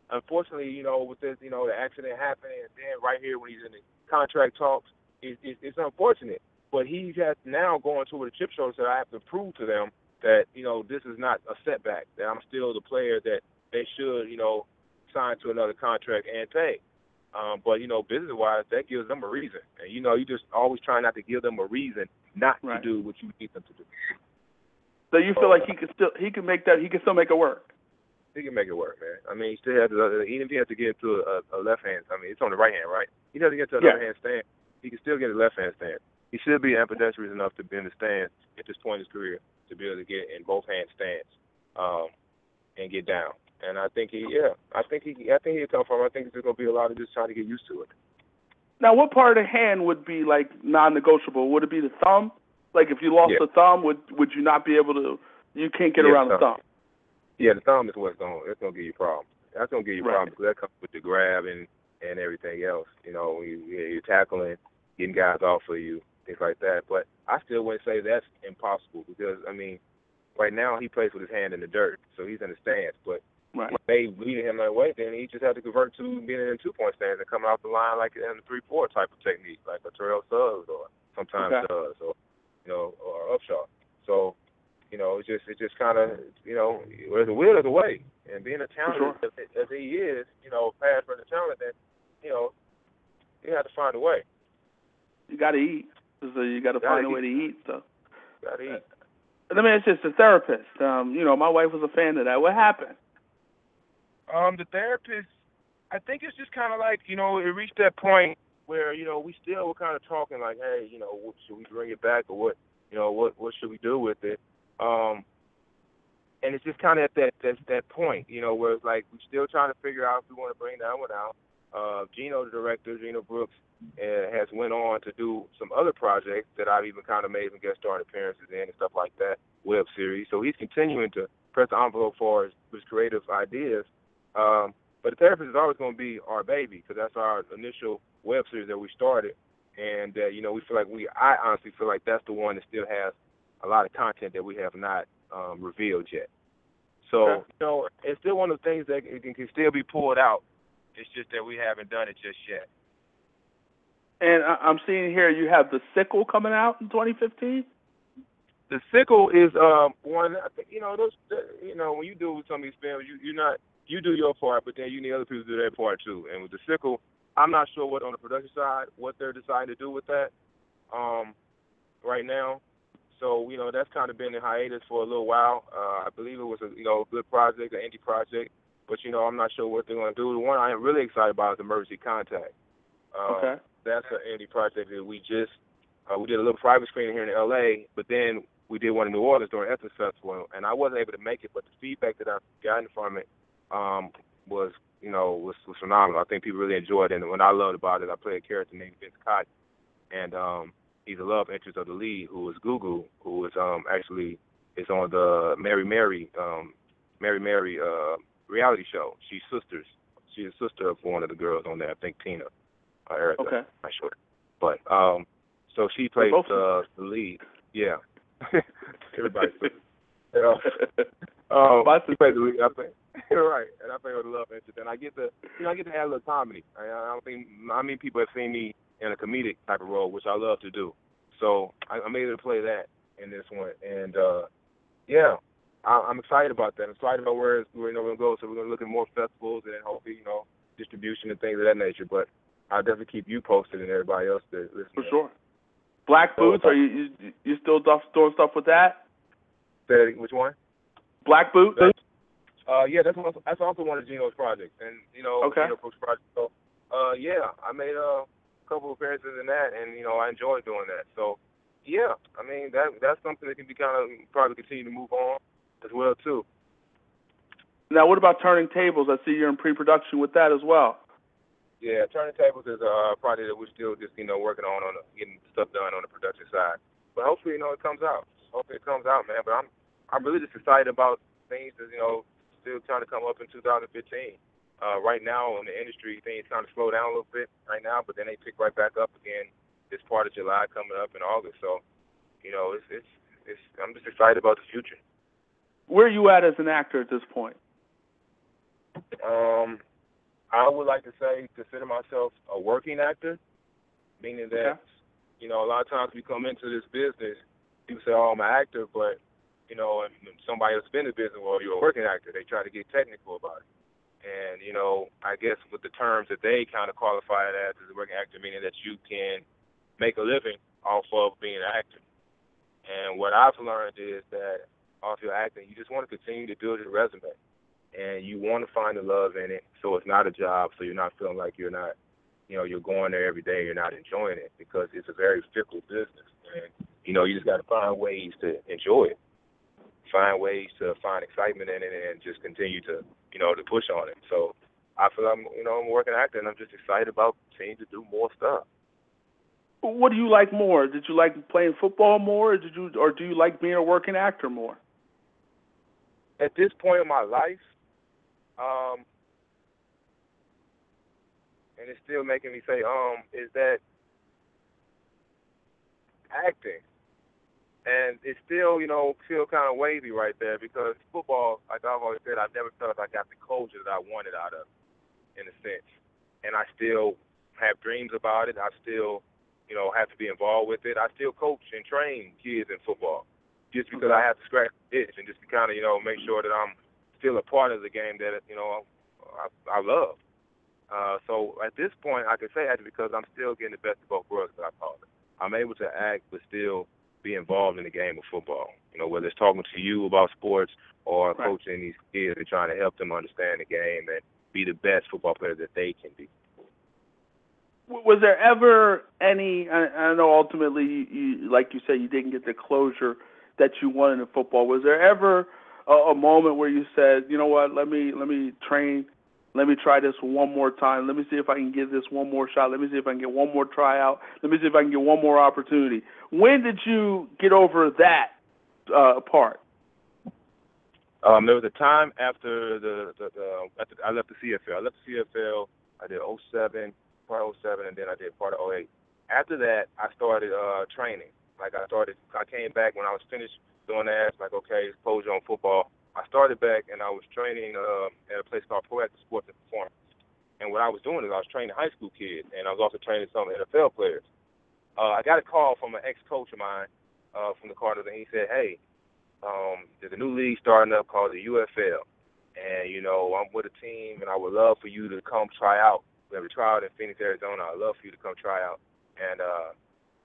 Unfortunately, you know, with this, you know, the accident happening, and then right here when he's in the contract talks, it, it, it's unfortunate. But he has now going to a chip shoulder, so I have to prove to them that you know this is not a setback. That I'm still the player that they should, you know, sign to another contract and pay. Um, but you know, business wise, that gives them a reason. And you know, you just always try not to give them a reason not Right. to do what you need them to do. So you feel like he could still he could make that he could still make it work. He can make it work, man. I mean, he still has to, even if he has to get into a, a left hand. I mean, it's on the right hand, right? He doesn't get to a Yeah. left hand stand. He can still get a left hand stand. He should be ambidextrous enough to be in the stand at this point in his career to be able to get in both hand stands um, and get down. And I think he, yeah, I think he, I think he'll come from. I think there's gonna be a lot of just trying to get used to it. Now, what part of the hand would be like non-negotiable? Would it be the thumb? Like if you lost Yeah. the thumb, would would you not be able to? You can't get Yeah, around the thumb. Yeah, the thumb is what's going. That's gonna give you problems. That's gonna give you Right. problems because that comes with the grab and and everything else. You know, you, you're tackling, getting guys off of you, things like that. But I still wouldn't say that's impossible because I mean, right now he plays with his hand in the dirt, so he's in the stance. But Right. when they leading him that way, then he just had to convert to being in two point stance and coming off the line like in the three four type of technique, like a Terrell Suggs or sometimes Okay. Suggs or you know or Upshaw. So you know, it's just it's just kind of you know, there's a will, there's a way, and being a talent as, as he is, you know, past for the talent, then you know, you have to find a way. You got to eat. So you got to Gotta find a way to eat. So Got to eat. let me ask you the therapist. Um, you know, my wife was a fan of that. What happened? Um, the therapist, I think it's just kind of like you know, it reached that point where you know we still were kind of talking like, hey, you know, what, should we bring it back or what, you know, what what should we do with it? Um, and it's just kind of at that that that point, you know, where it's like we're still trying to figure out if we want to bring that one out. Uh, Gino, the director, Gino Brooks, uh, has went on to do some other projects that I've even kind of made some guest starring appearances in and stuff like that, web series. So he's continuing to press the envelope for his, his creative ideas. Um, But the therapist is always going to be our baby because that's our initial web series that we started, and uh, you know we feel like we I honestly feel like that's the one that still has a lot of content that we have not um, revealed yet. So Okay. you know it's still one of the things that can, can still be pulled out. It's just that we haven't done it just yet. And I- I'm seeing here you have the sickle coming out in 2015. The sickle is um one. I think, You know those. the- You know when you do with some of these films, you you're not you do your part, but then you need other people to do their part too. And with the sickle, I'm not sure what on the production side what they're deciding to do with that um right now. So you know that's kind of been in hiatus for a little while. Uh, I believe it was a you know a good project, an indie project, but you know I'm not sure what they're going to do. The one I am really excited about is Emergency Contact. Uh, Okay. That's an indie project that we just uh, we did a little private screening here in L.A., but then we did one in New Orleans during Essence Festival, and I wasn't able to make it, but the feedback that I've gotten from it um, was you know was, was phenomenal. I think people really enjoyed it, and what I loved about it, I played a character named Vince Cotton, and um, he's a love interest of the lead, who is Goo Goo, who is um, actually is on the Mary Mary um, Mary Mary uh, reality show. She's sisters. She's a sister of one of the girls on there. I think Tina. Uh, Erica. Okay. Not sure. But um, so she plays uh, the lead. Yeah. Everybody's sister. Yeah. Um, she plays the lead. I think. You're right, and I play with love interest, and I get to, you know, I get to add a little comedy. I, I don't think, I mean, people have seen me in a comedic type of role, which I love to do. So I, I'm able to play that in this one, and uh, yeah, I, I'm excited about that. I'm excited about where it's, where you know we're gonna go. So we're gonna look at more festivals and then hopefully, you know, distribution and things of that nature. But I'll definitely keep you posted and everybody else that listen. For sure. Black Boots, are you you, you still doing stuff with that? Say which one? Black Boots. Uh, yeah, that's also, that's also one of Gino's projects, and you know, Okay. Gino Brooks project. So, uh, yeah, I made a couple appearances in that, and you know, I enjoy doing that. So, yeah, I mean, that that's something that can be kind of probably continue to move on as well too. Now, what about Turning Tables? I see you're in pre-production with that as well. Yeah, Turning Tables is a project that we're still just you know working on on getting stuff done on the production side. But hopefully, you know, it comes out. Hopefully, it comes out, man. But I'm I'm really just excited about things that you know still trying to come up in 2015. Uh, right now in the industry, things kind of slow down a little bit right now, but then they pick right back up again this part of July coming up in August. So, you know, it's it's it's I'm just excited about the future. Where are you at as an actor at this point? Um, I would like to say consider myself a working actor, meaning that you know a lot of times we come into this business, people say, "Oh, I'm an actor," but you know, and somebody else been in the business, well, you're a working actor. They try to get technical about it, and you know, I guess with the terms that they kind of qualify it as as a working actor, meaning that you can make a living off of being an actor. And what I've learned is that off your acting, you just want to continue to build your resume. And you want to find the love in it so it's not a job so you're not feeling like you're not you know you're going there every day you're not enjoying it because it's a very fickle business. And you know you just got to find ways to enjoy it find ways to find excitement in it and just continue to you know to push on it so i feel i'm you know i'm working actor and i'm just excited about continuing to do more stuff What do you like more? Did you like playing football more, or did you, or do you like being a working actor more? at this point in my life, um, and it's still making me say, um, is that acting. And it's still, you know, feel kind of wavy right there because football, like I've always said, I've never felt like I got the closure that I wanted out of, in a sense. And I still have dreams about it. I still, you know, have to be involved with it. I still coach and train kids in football just because I have to scratch the itch and just to kind of, you know, make sure that I'm still a part of the game that, you know, I, I love. Uh, so at this point, I can say that because I'm still getting the best of both worlds, that I call it. I'm able to act, but still be involved in the game of football. You know, whether it's talking to you about sports or Right. coaching these kids and trying to help them understand the game and be the best football player that they can be. Was there ever any? I, I know ultimately, you, you, like you said, you didn't get the closure that you wanted in football. Was there ever a, a moment where you said, you know what, let me let me train, let me try this one more time, let me see if I can give this one more shot, let me see if I can get one more tryout, let me see if I can get one more opportunity. When did you get over that uh, part? Um, there was a time after the, the, the after I left the CFL. I left the CFL. I did 07, part of 07, and then I did part of 08. After that, I started uh, training. Like I started, I came back when I was finished doing that. Like okay, exposure on football. I started back and I was training uh, at a place called Proactive Sports and Performance. And what I was doing is I was training high school kids, and I was also training some NFL players. Uh, I got a call from an ex-coach of mine uh, from the Cardinals, and he said, "Hey, um, there's a new league starting up called the UFL, and you know I'm with a team, and I would love for you to come try out. We have a tryout in Phoenix, Arizona. I'd love for you to come try out." And uh,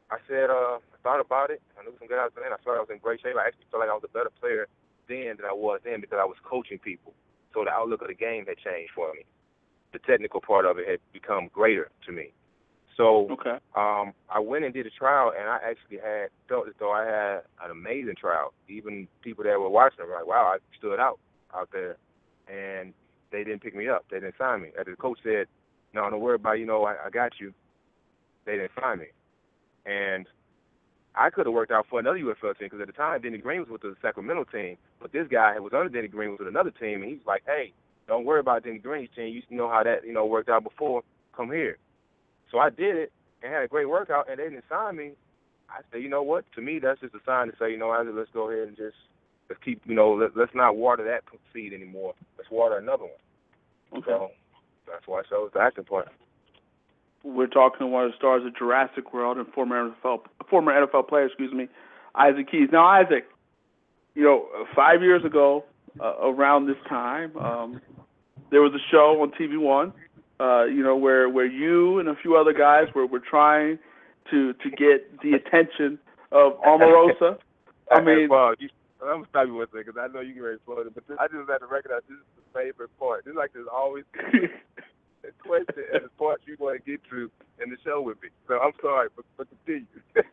I said, uh, I thought about it. I knew some guys then. I felt I was in great shape. I actually felt like I was a better player then than I was then because I was coaching people. So the outlook of the game had changed for me. The technical part of it had become greater to me. So okay. um, I went and did a trial, and I actually had felt as though I had an amazing trial. Even people that were watching were like, "Wow, I stood out out there," and they didn't pick me up. They didn't sign me. As the coach said, "No, don't worry about. It. You know, I, I got you." They didn't sign me, and I could have worked out for another UFL team because at the time Denny Green was with the Sacramento team, but this guy was under Denny Green was with another team, and he's like, "Hey, don't worry about Denny Green's team. You know how that you know worked out before. Come here." So I did it and had a great workout, and they didn't sign me. I said, you know what? To me, that's just a sign to say, you know, Isaac, let's go ahead and just let's keep, you know, let, let's not water that seed anymore. Let's water another one. Okay. So that's why I chose the acting part. We're talking to one of the stars of Jurassic World and former NFL former NFL player, excuse me, Isaac Keys. Now, Isaac, you know, five years ago, uh, around this time, um, there was a show on TV One uh, you know, where where you and a few other guys were were trying to to get the attention of Omarosa. I mean, well, you, I'm gonna stop you one second because I know you get ready to it, but this, I just had to recognize this is the favorite part. This is like there's always question and the part you want to get to in the show with me. So I'm sorry, but, but continue.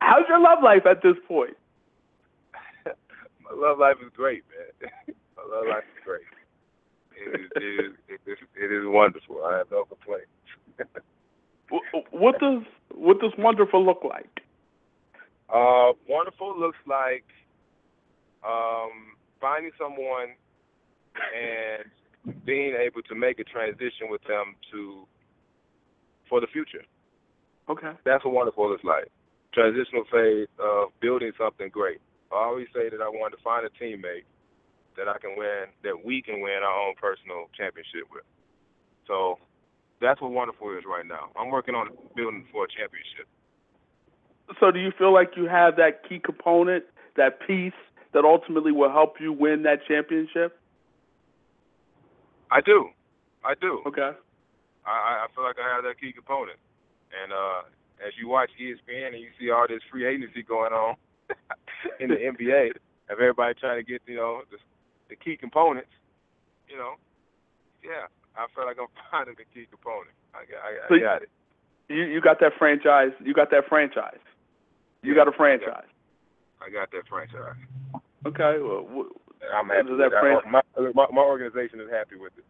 How's your love life at this point? My love life is great, man. My love life is great it is, it is, it is, it is wonderful. I have no complaints. what does what does wonderful look like? Uh, wonderful looks like um, finding someone and being able to make a transition with them to for the future. Okay. That's what wonderful is like. Transitional phase of building something great. I always say that I want to find a teammate that I can win, that we can win our own personal championship with. So that's what wonderful is right now. I'm working on building for a championship. So do you feel like you have that key component, that piece that ultimately will help you win that championship? I do. I do. Okay. I, I feel like I have that key component. And uh, as you watch ESPN and you see all this free agency going on in the NBA, of everybody trying to get, you know, the the key components, you know, yeah, I feel like I'm finding the key component. I, I, so I got it. You you got that franchise. You got that franchise. You yeah, got a franchise. I got that franchise. Okay. Well, I'm happy. That fran- my, my my organization is happy with it.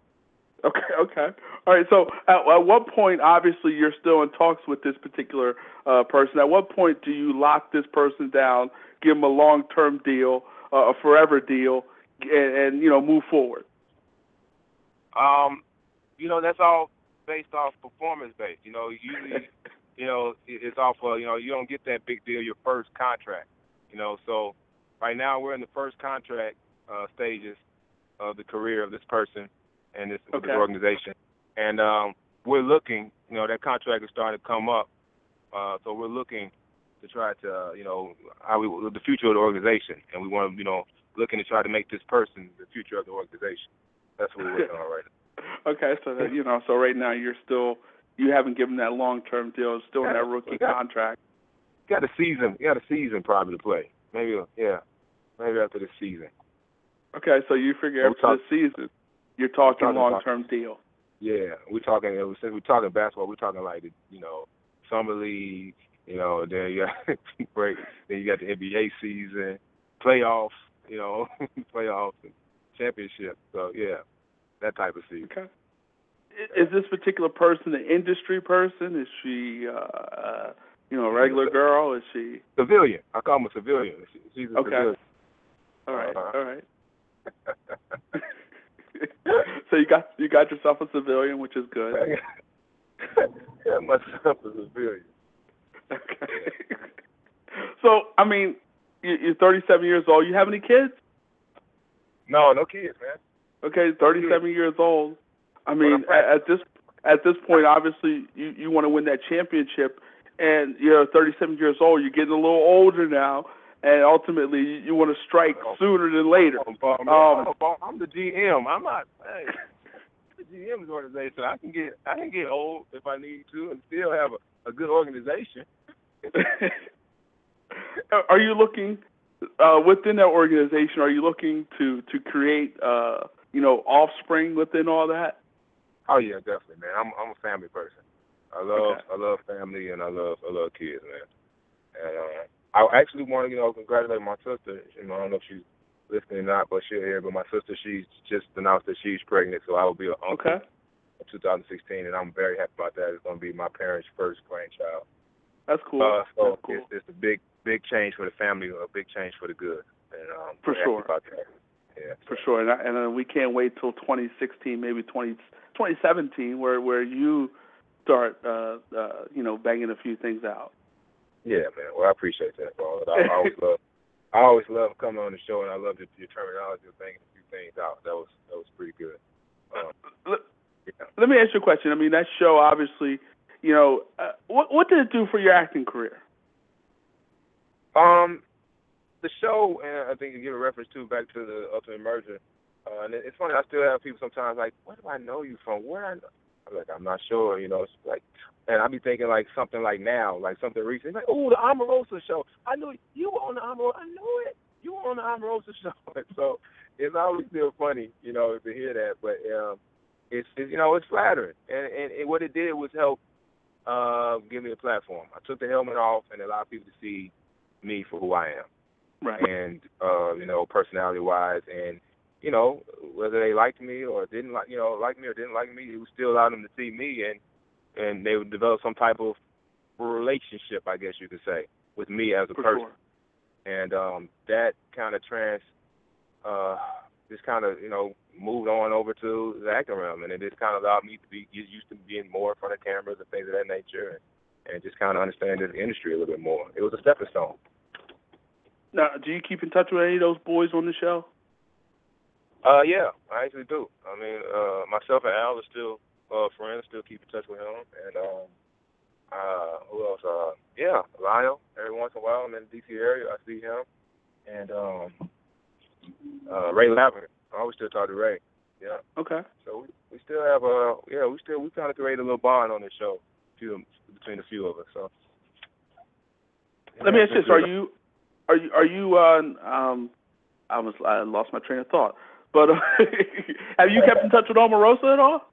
Okay, okay. All right. So, at, at what point, obviously, you're still in talks with this particular uh, person. At what point do you lock this person down, give him a long-term deal, uh, a forever deal, and, and you know move forward? Um, you know that's all based off performance based. You know, usually, you know, it's off of you know you don't get that big deal your first contract. You know, so right now we're in the first contract uh, stages of the career of this person and this, okay. this organization, and um, we're looking. You know, that contract is starting to come up, uh, so we're looking to try to, uh, you know, how we the future of the organization, and we want to, you know, looking to try to make this person the future of the organization. That's what we're working on right now. Okay, so that, you know, so right now you're still you haven't given that long term deal, still in that rookie got, contract. Got a season, got a season probably to play. Maybe yeah, maybe after the season. Okay, so you figure after talk, the season, you're talking, talking long term deal. Yeah, we're talking since we're talking basketball, we're talking like you know summer league, you know, then you got break, then you got the NBA season, playoffs, you know, playoffs and championship. So yeah, that type of season. Okay. Is this particular person an industry person? Is she, uh, uh, you know, a regular girl? Is she civilian? I call them a civilian. She's a okay. civilian. All right, Uh-huh. all right. So you got you got yourself a civilian, which is good. yeah, myself a civilian. Okay. So I mean, you- you're 37 years old. You have any kids? No, no kids, man. Okay, 37 years old. I mean, at, at this at this point, obviously, you you want to win that championship, and you're 37 years old. You're getting a little older now, and ultimately, you, you want to strike sooner than later. I'm, I'm, Um, I'm, I'm the GM. I'm not. Hey, the GM's organization. I can get I can get old if I need to, and still have a, a good organization. are you looking uh, within that organization? Are you looking to to create uh, you know offspring within all that? Oh yeah, definitely, man. I'm I'm a family person. I love Okay. I love family and I love I love kids, man. And uh, I actually want to you know congratulate my sister. You know I don't know if she's listening or not, but she'll hear. But my sister, she's just announced that she's pregnant, so I will be an uncle Okay, in 2016, and I'm very happy about that. It's going to be my parents' first grandchild. that's cool. Uh, so that's cool. it's, it's a big big change for the family, a big change for the good. And um, For sure. about that. Yeah. For sure, and, I, and uh, we can't wait till 2016, maybe 20, 2017, where where you start, uh, uh, you know, banging a few things out. Yeah, man. Well, I appreciate that, bro. I, I always love, I always love coming on the show, and I love your, your terminology of banging a few things out. That was that was pretty good. Um, Let, let me ask you a question. I mean, that show obviously, you know, uh, what what did it do for your acting career? Um, the show, and I think you give a reference to back to the Ultimate Merger. Uh, and it- it's funny, I still have people sometimes like, "Where do I know you from? Where I?" Know? I'm like, I'm not sure. You know, it's like, and I be thinking like something like now, like something recent, like, "Oh, the Omarosa show. I knew you were on the Omarosa. I knew it. You were on the Omarosa show." And so it's always still funny, you know, to hear that. But um, it's, it's you know, it's flattering, and, and and what it did was help uh, give me a platform. I took the helmet off and allowed people to see me for who I am Right. and uh, you know, personality wise, and you know, whether they liked me or didn't like, you know, like me or didn't like me, it would still allow them to see me, and and they would develop some type of relationship, I guess you could say, with me as a For person, sure. and um, that kind of trans, uh, just kind of you know moved on over to the acting realm, and it just kind of allowed me to be get used to being more in front of cameras and things of that nature, and, and just kind of understand the industry a little bit more. It was a stepping stone. Now, do you keep in touch with any of those boys on the show? Uh, yeah, I actually do. I mean, uh, myself and Al are still uh friends, still keep in touch with him, and um, uh, who else? Uh, yeah, Lyle. Every once in a while, I'm in the DC area, I see him, and um, uh, Ray Lavender. I always still talk to Ray. Yeah. Okay. So we, we still have uh, yeah, we still we kind of created a little bond on this show, few between a few of us. So. Let me ask this: Are you, are you, are you? Uh, um, I was, I lost my train of thought. But uh, have you kept in touch with Omarosa at all?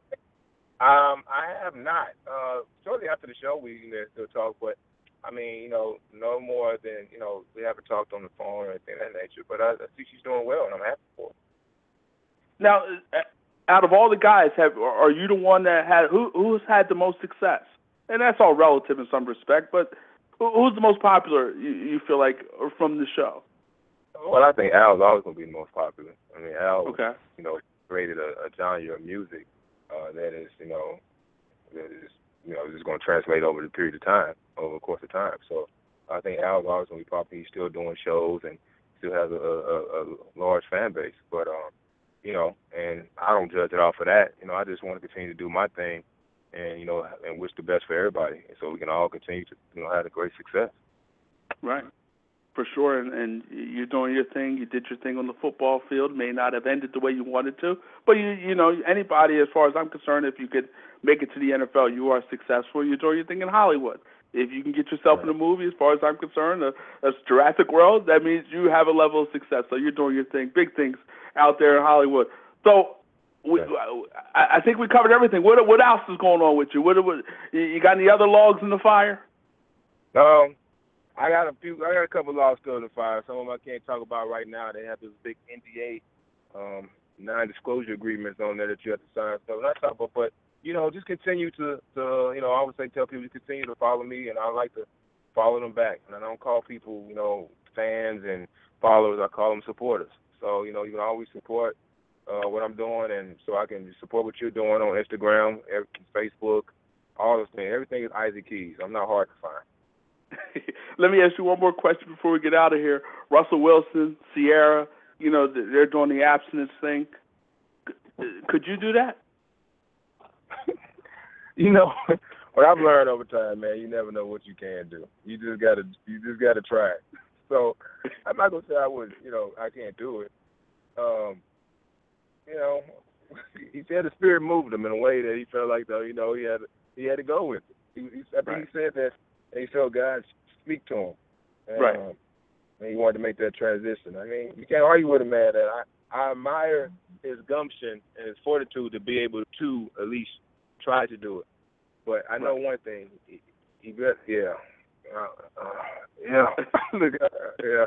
Um, I have not. Uh, shortly after the show, we you know, still talk, but I mean, you know, no more than you know, we haven't talked on the phone or anything of that nature. But I, I see she's doing well, and I'm happy for her. Now, uh, out of all the guys, have are you the one that had who who's had the most success? And that's all relative in some respect, but who's the most popular? You, you feel like from the show? Well, I think Al's always going to be the most popular. I mean, Al, Okay. you know, created a, a genre of music uh, that is, you know, that is, you know, just going to translate over the period of time, over the course of time. So I think Al's always going to be popular. He's still doing shows and still has a, a, a large fan base. But, um, you know, and I don't judge it off of that. You know, I just want to continue to do my thing and, you know, and wish the best for everybody. So we can all continue to, you know, have a great success. Right. For sure, and, and you're doing your thing. You did your thing on the football field. May not have ended the way you wanted to, but you you know anybody, as far as I'm concerned, if you could make it to the NFL, you are successful. You're doing your thing in Hollywood. If you can get yourself in a movie, as far as I'm concerned, a, a Jurassic World, that means you have a level of success. So you're doing your thing, big things out there in Hollywood. So we, I, I think we covered everything. What what else is going on with you? What, what you you got any other logs in the fire? Um, I got a few. I got a couple laws still the fire. Some of them I can't talk about right now. They have this big NDA, um, non-disclosure agreements on there that you have to sign. So not talk about, but you know, just continue to, to, you know, I always say tell people to continue to follow me, and I like to follow them back. And I don't call people, you know, fans and followers. I call them supporters. So you know, you can always support uh, what I'm doing, and so I can support what you're doing on Instagram, Facebook, all those things. Everything is Isaac Keys. I'm not hard to find. Let me ask you one more question before we get out of here. Russell Wilson, Ciara, you know, they're doing the abstinence thing. Could you do that? you know, what I've learned over time, man, you never know what you can do. You just gotta, you just gotta try it. So I'm not gonna say I would, you know, I can't do it. Um, you know, he said the spirit moved him in a way that he felt like though, you know, he had he had to go with it. He, he I think right. he said that he felt God speak to him. And, right. Um, and he wanted to make that transition. I mean, you can't argue with a man that I I admire his gumption and his fortitude to be able to at least try to do it. But I know right. one thing, he, he got yeah, uh, uh, yeah, yeah.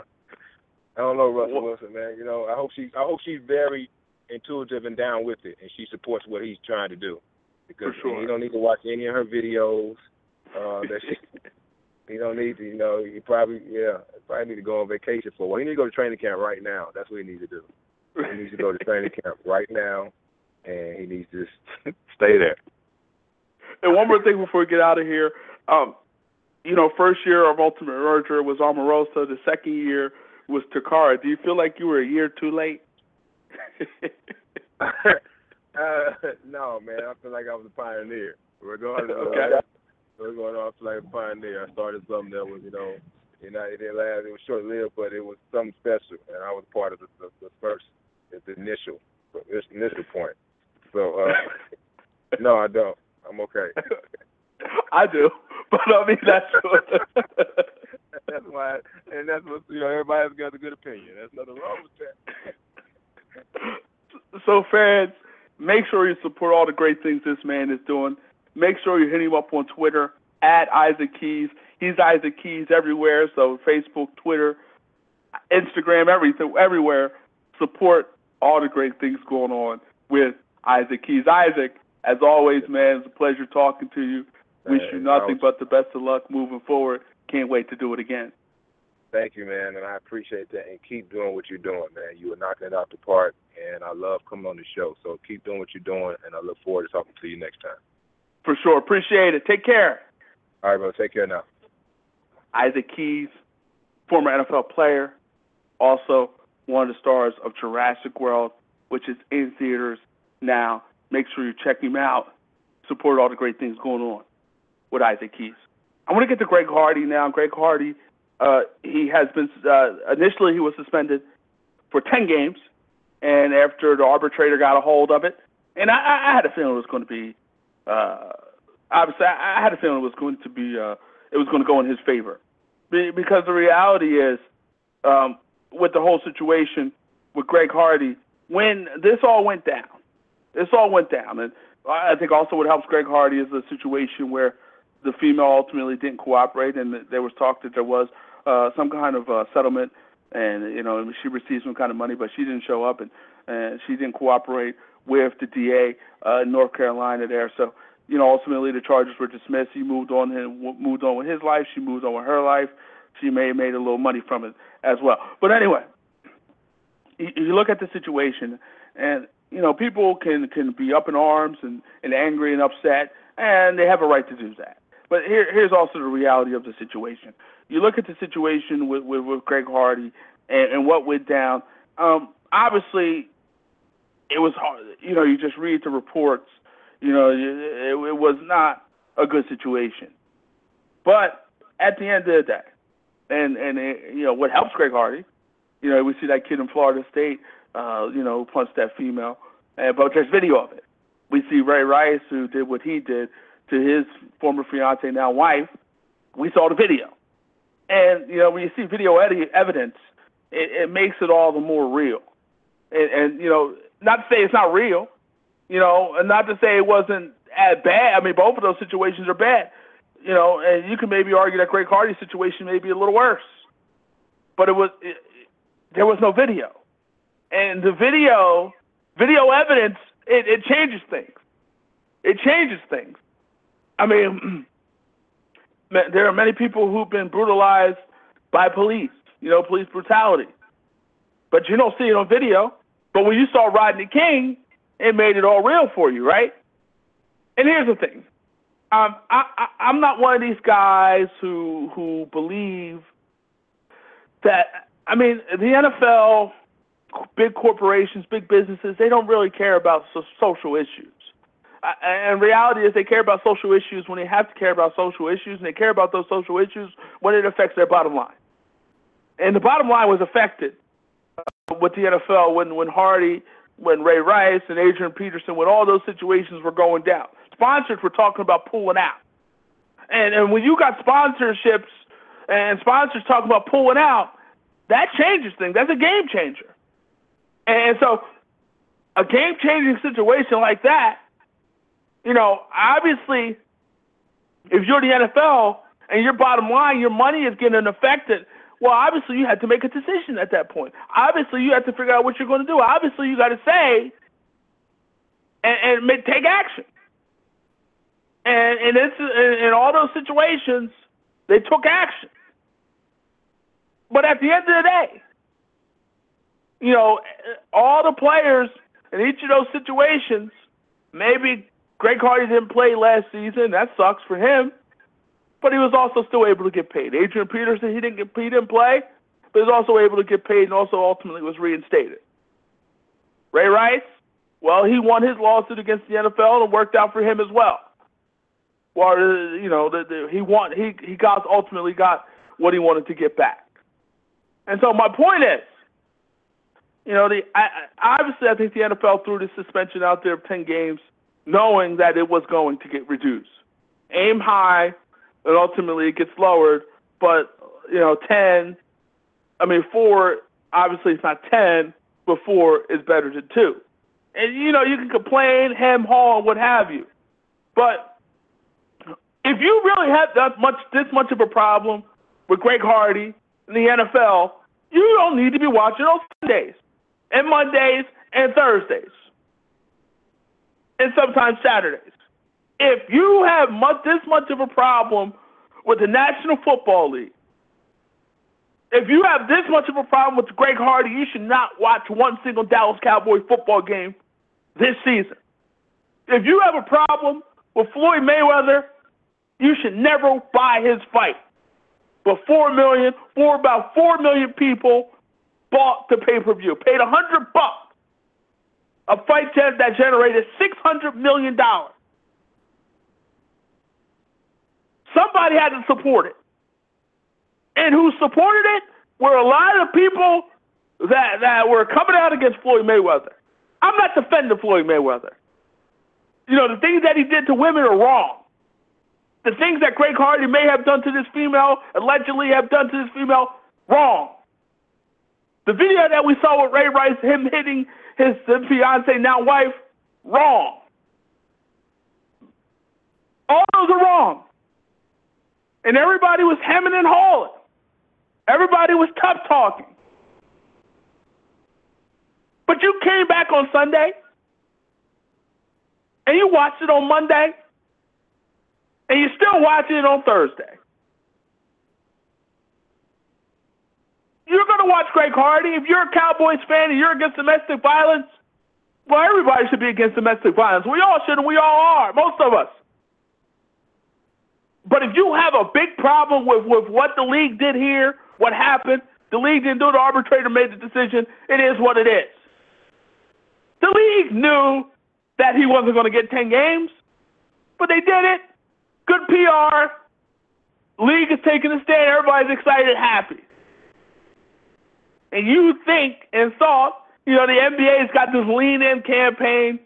I don't know Russell Wilson, man. You know, I hope she I hope she's very intuitive and down with it, and she supports what he's trying to do. Because sure. you don't need to watch any of her videos. Uh, that she, you don't need to, you know, you probably, yeah, probably need to go on vacation for a while. You need to go to training camp right now. That's what he needs to do. He needs to go to training camp right now, and he needs to just stay there. And one more thing before we get out of here. Um, you know, first year of Ultimate Merger was Omarosa. The second year was Toccara. Do you feel like you were a year too late? uh, no, man. I feel like I was a pioneer. Regardless okay. Of what's going off like a pioneer. I started something that was, you know, you know, it didn't last. It was short lived, but it was something special, and I was part of the, the, the first, the initial, the initial point. So, uh, no, I don't. I'm okay. I do, but I mean that's what, that's why, and that's what you know. Everybody's got a good opinion. There's nothing wrong with that so fans, make sure you support all the great things this man is doing. Make sure you hit him up on Twitter at Isaac Keys. He's Isaac Keys everywhere, so Facebook, Twitter, Instagram, everything, everywhere. Support all the great things going on with Isaac Keys. Isaac, as always, man, it's a pleasure talking to you. Wish you nothing but the best of luck moving forward. Can't wait to do it again. Thank you, man, and I appreciate that. And keep doing what you're doing, man. You are knocking it out the park, and I love coming on the show. So keep doing what you're doing, and I look forward to talking to you next time. For sure. Appreciate it. Take care. All right, bro. Take care now. Isaac Keys, former NFL player, also one of the stars of Jurassic World, which is in theaters now. Make sure you check him out. Support all the great things going on with Isaac Keys. I want to get to Greg Hardy now. Greg Hardy uh, he has been uh, initially he was suspended for 10 games, and after the arbitrator got a hold of it, and I, I had a feeling it was going to be, uh, obviously I, I had a feeling it was going to be, uh, it was going to go in his favor, because the reality is, um, with the whole situation with Greg Hardy, when this all went down, this all went down, and I think also what helps Greg Hardy is the situation where the female ultimately didn't cooperate, and there was talk that there was uh, some kind of uh, settlement, and you know she received some kind of money, but she didn't show up and and she didn't cooperate with the DA uh, in North Carolina there. So you know ultimately the charges were dismissed. He moved on and moved on with his life. She moved on with her life. She may have made a little money from it as well. But anyway, you look at the situation, and you know people can can be up in arms and, and angry and upset, and they have a right to do that. But here, here's also the reality of the situation you look at the situation with with, with Greg Hardy and, and what went down. Um, obviously, it was hard. You know, you just read the reports. You know, it, it was not a good situation. But at the end of the day, and and it, you know what helps Greg Hardy, you know, we see that kid in Florida State, uh, you know, punched that female, and but there's video of it. We see Ray Rice who did what he did to his former fiance, now wife. We saw the video. And you know, when you see video evidence, it, it makes it all the more real. And, and you know, not to say it's not real, you know, and not to say it wasn't as bad. I mean, both of those situations are bad, you know. And you can maybe argue that Greg Hardy's situation may be a little worse, but it was it, there was no video, and the video video evidence it, it changes things. It changes things. I mean. there are many people who've been brutalized by police, you know, police brutality. but you don't see it on video. But when you saw Rodney King, it made it all real for you, right? And here's the thing. Um, I, I, I'm not one of these guys who who believe that. I mean, the NFL, big corporations, big businesses, they don't really care about so, social issues. Uh, and reality is, they care about social issues when they have to care about social issues, and they care about those social issues when it affects their bottom line. And the bottom line was affected with the NFL when when Hardy, when Ray Rice, and Adrian Peterson, when all those situations were going down sponsors were talking about pulling out. And and when you got sponsorships and sponsors talking about pulling out, that changes things. That's a game changer. And so a game changing situation like that, you know, obviously if you're the NFL and your bottom line, your money is getting affected, well, obviously you had to make a decision at that point. Obviously you had to figure out what you're going to do. Obviously you got to say and, and make, take action. And and it's in all those situations, they took action. But at the end of the day, you know, all the players in each of those situations, maybe Greg Hardy didn't play last season. That sucks for him. But he was also still able to get paid. Adrian Peterson, he didn't get he didn't play, but he was also able to get paid and also ultimately was reinstated. Ray Rice, well, he won his lawsuit against the NFL and it worked out for him as well well, uh, you know, the, the, he want he he got ultimately got what he wanted to get back. And so my point is, you know, the I, obviously I think the NFL threw the suspension out there of ten games, knowing that it was going to get reduced. Aim high, and ultimately it gets lowered. But you know, ten, I mean, four obviously it's not ten, but four is better than two. And you know, you can complain, hem, haw, what have you, but if you really have that much this much of a problem with Greg Hardy in the NFL, you don't need to be watching on Sundays and Mondays and Thursdays and sometimes Saturdays. If you have much, this much of a problem with the National Football League, if you have this much of a problem with Greg Hardy, you should not watch one single Dallas Cowboy football game this season. If you have a problem with Floyd Mayweather you should never buy his fight. But four million, for about four million people bought the pay-per-view, paid a hundred bucks. A fight that generated six hundred million dollars. Somebody had to support it. And who supported it were a lot of people that, that were coming out against Floyd Mayweather. I'm not defending Floyd Mayweather. You know, the things that he did to women are wrong the things that Greg Hardy may have done to this female, allegedly have done to this female, wrong. The video that we saw with Ray Rice, him hitting his fiance, now wife, wrong. All those are wrong. And everybody was hemming and hawing. Everybody was tough talking. But you came back on Sunday and you watched it on Monday and you're still watching it on Thursday. You're going to watch Greg Hardy. If you're a Cowboys fan and you're against domestic violence, well, everybody should be against domestic violence. We all should, and we all are, most of us. But if you have a big problem with, with what the league did here, what happened, the league didn't do it, the arbitrator made the decision, it is what it is. The league knew that he wasn't going to get 10 games, but they did it. Good PR. League is taking a stand. Everybody's excited, happy. And you think and thought, you know, the NBA's got this lean in campaign.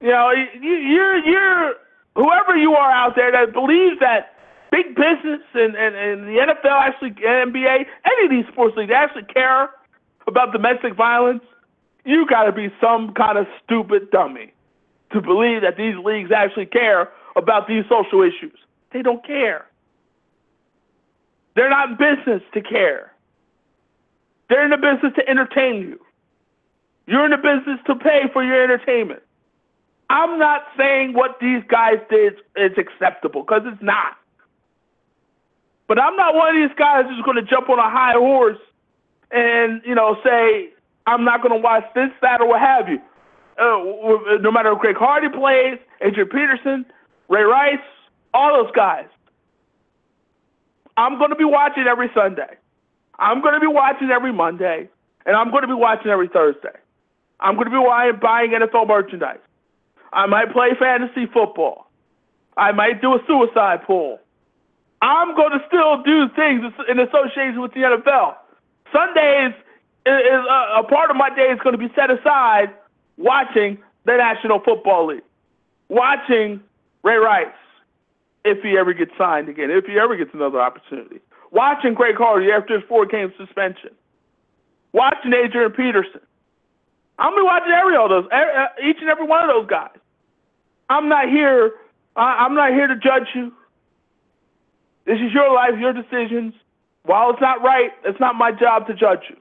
You know, you're you're whoever you are out there that believes that big business and, and, and the NFL actually NBA, any of these sports leagues actually care about domestic violence, you got to be some kind of stupid dummy to believe that these leagues actually care about these social issues. They don't care. They're not in business to care. They're in the business to entertain you. You're in the business to pay for your entertainment. I'm not saying what these guys did is acceptable because it's not. But I'm not one of these guys who's going to jump on a high horse and you know say I'm not going to watch this, that, or what have you. Uh, no matter if Greg Hardy plays, Adrian Peterson, Ray Rice, all those guys. I'm going to be watching every Sunday. I'm going to be watching every Monday, and I'm going to be watching every Thursday. I'm going to be buying NFL merchandise. I might play fantasy football. I might do a suicide pool. I'm going to still do things in association with the NFL. Sundays is a, uh, a part of my day is going to be set aside watching the National Football League, watching Ray Rice, if he ever gets signed again, if he ever gets another opportunity, watching Greg Hardy after his four game suspension, watching Adrian Peterson. I'm gonna be watching every all those, each and every one of those guys. I'm not here. I'm not here to judge you. This is your life, your decisions. While it's not right, it's not my job to judge you.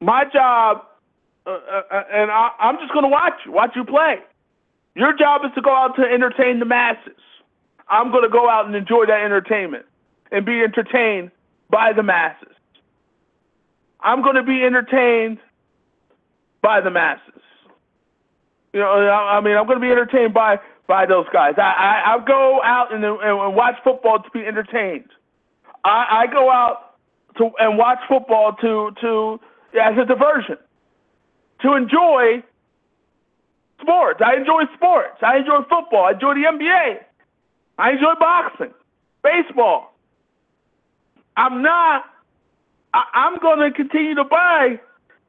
My job, uh, uh, uh and I, I'm just going to watch you, watch you play. Your job is to go out to entertain the masses. I'm going to go out and enjoy that entertainment and be entertained by the masses. I'm going to be entertained by the masses. You know, I mean, I'm going to be entertained by by those guys. I I, I go out and, and watch football to be entertained. I, I go out to and watch football to to as a diversion, to enjoy sports. I enjoy sports. I enjoy football. I enjoy the NBA. I enjoy boxing, baseball. I'm not. I, I'm going to continue to buy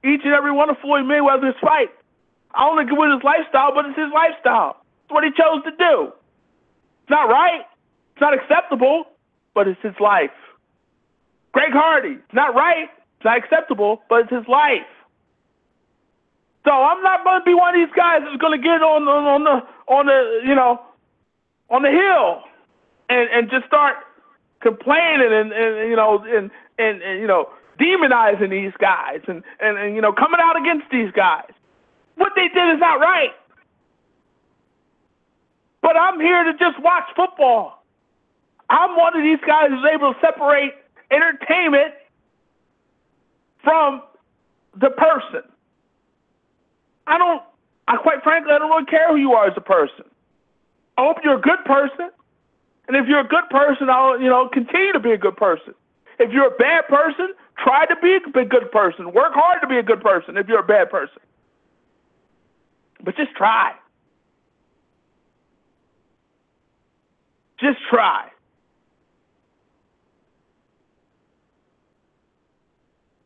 each and every one of Floyd Mayweather's fights. I only agree with his lifestyle, but it's his lifestyle. It's what he chose to do. It's not right. It's not acceptable, but it's his life. Greg Hardy, it's not right. It's not acceptable, but it's his life. So I'm not going to be one of these guys that's going to get on, on on the on the you know on the hill and and just start complaining and, and you know and, and and you know demonizing these guys and, and and you know coming out against these guys. What they did is not right. But I'm here to just watch football. I'm one of these guys who's able to separate entertainment from the person. I don't, I quite frankly, I don't really care who you are as a person. I hope you're a good person. And if you're a good person, I'll, you know, continue to be a good person. If you're a bad person, try to be a good person. Work hard to be a good person if you're a bad person. But just try. Just try.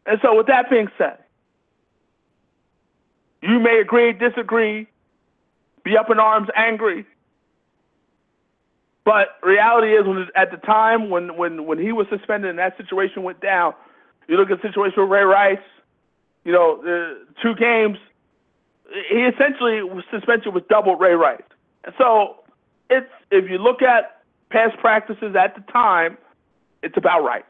And so, with that being said, you may agree, disagree, be up in arms, angry. But reality is, when at the time when, when, when he was suspended and that situation went down, you look at the situation with Ray Rice, you know, the two games, he essentially was suspension was double Ray Rice. So it's if you look at past practices at the time, it's about right.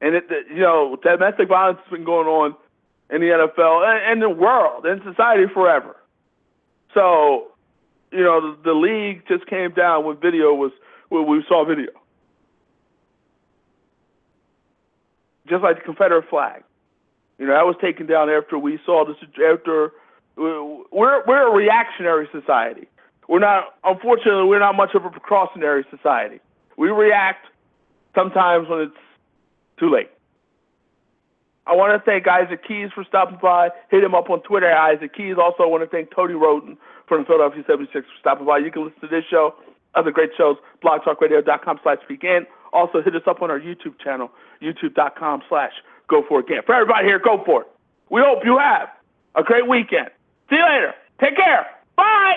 And it, you know, domestic violence has been going on in the NFL and, and the world and society forever. So, you know, the, the league just came down when video was when we saw video, just like the Confederate flag. You know, that was taken down after we saw this. After we're we're a reactionary society. We're not. Unfortunately, we're not much of a precautionary society. We react sometimes when it's too late. I want to thank Isaac Keys for stopping by. Hit him up on Twitter Isaac Keys. Also, I want to thank Tony Wroten from Philadelphia 76 for stopping by. You can listen to this show, other great shows, blogtalkradio.com slash begin. Also, hit us up on our YouTube channel, youtube.com slash Go For It Gant. For everybody here, go for it. We hope you have a great weekend. See you later. Take care. Bye.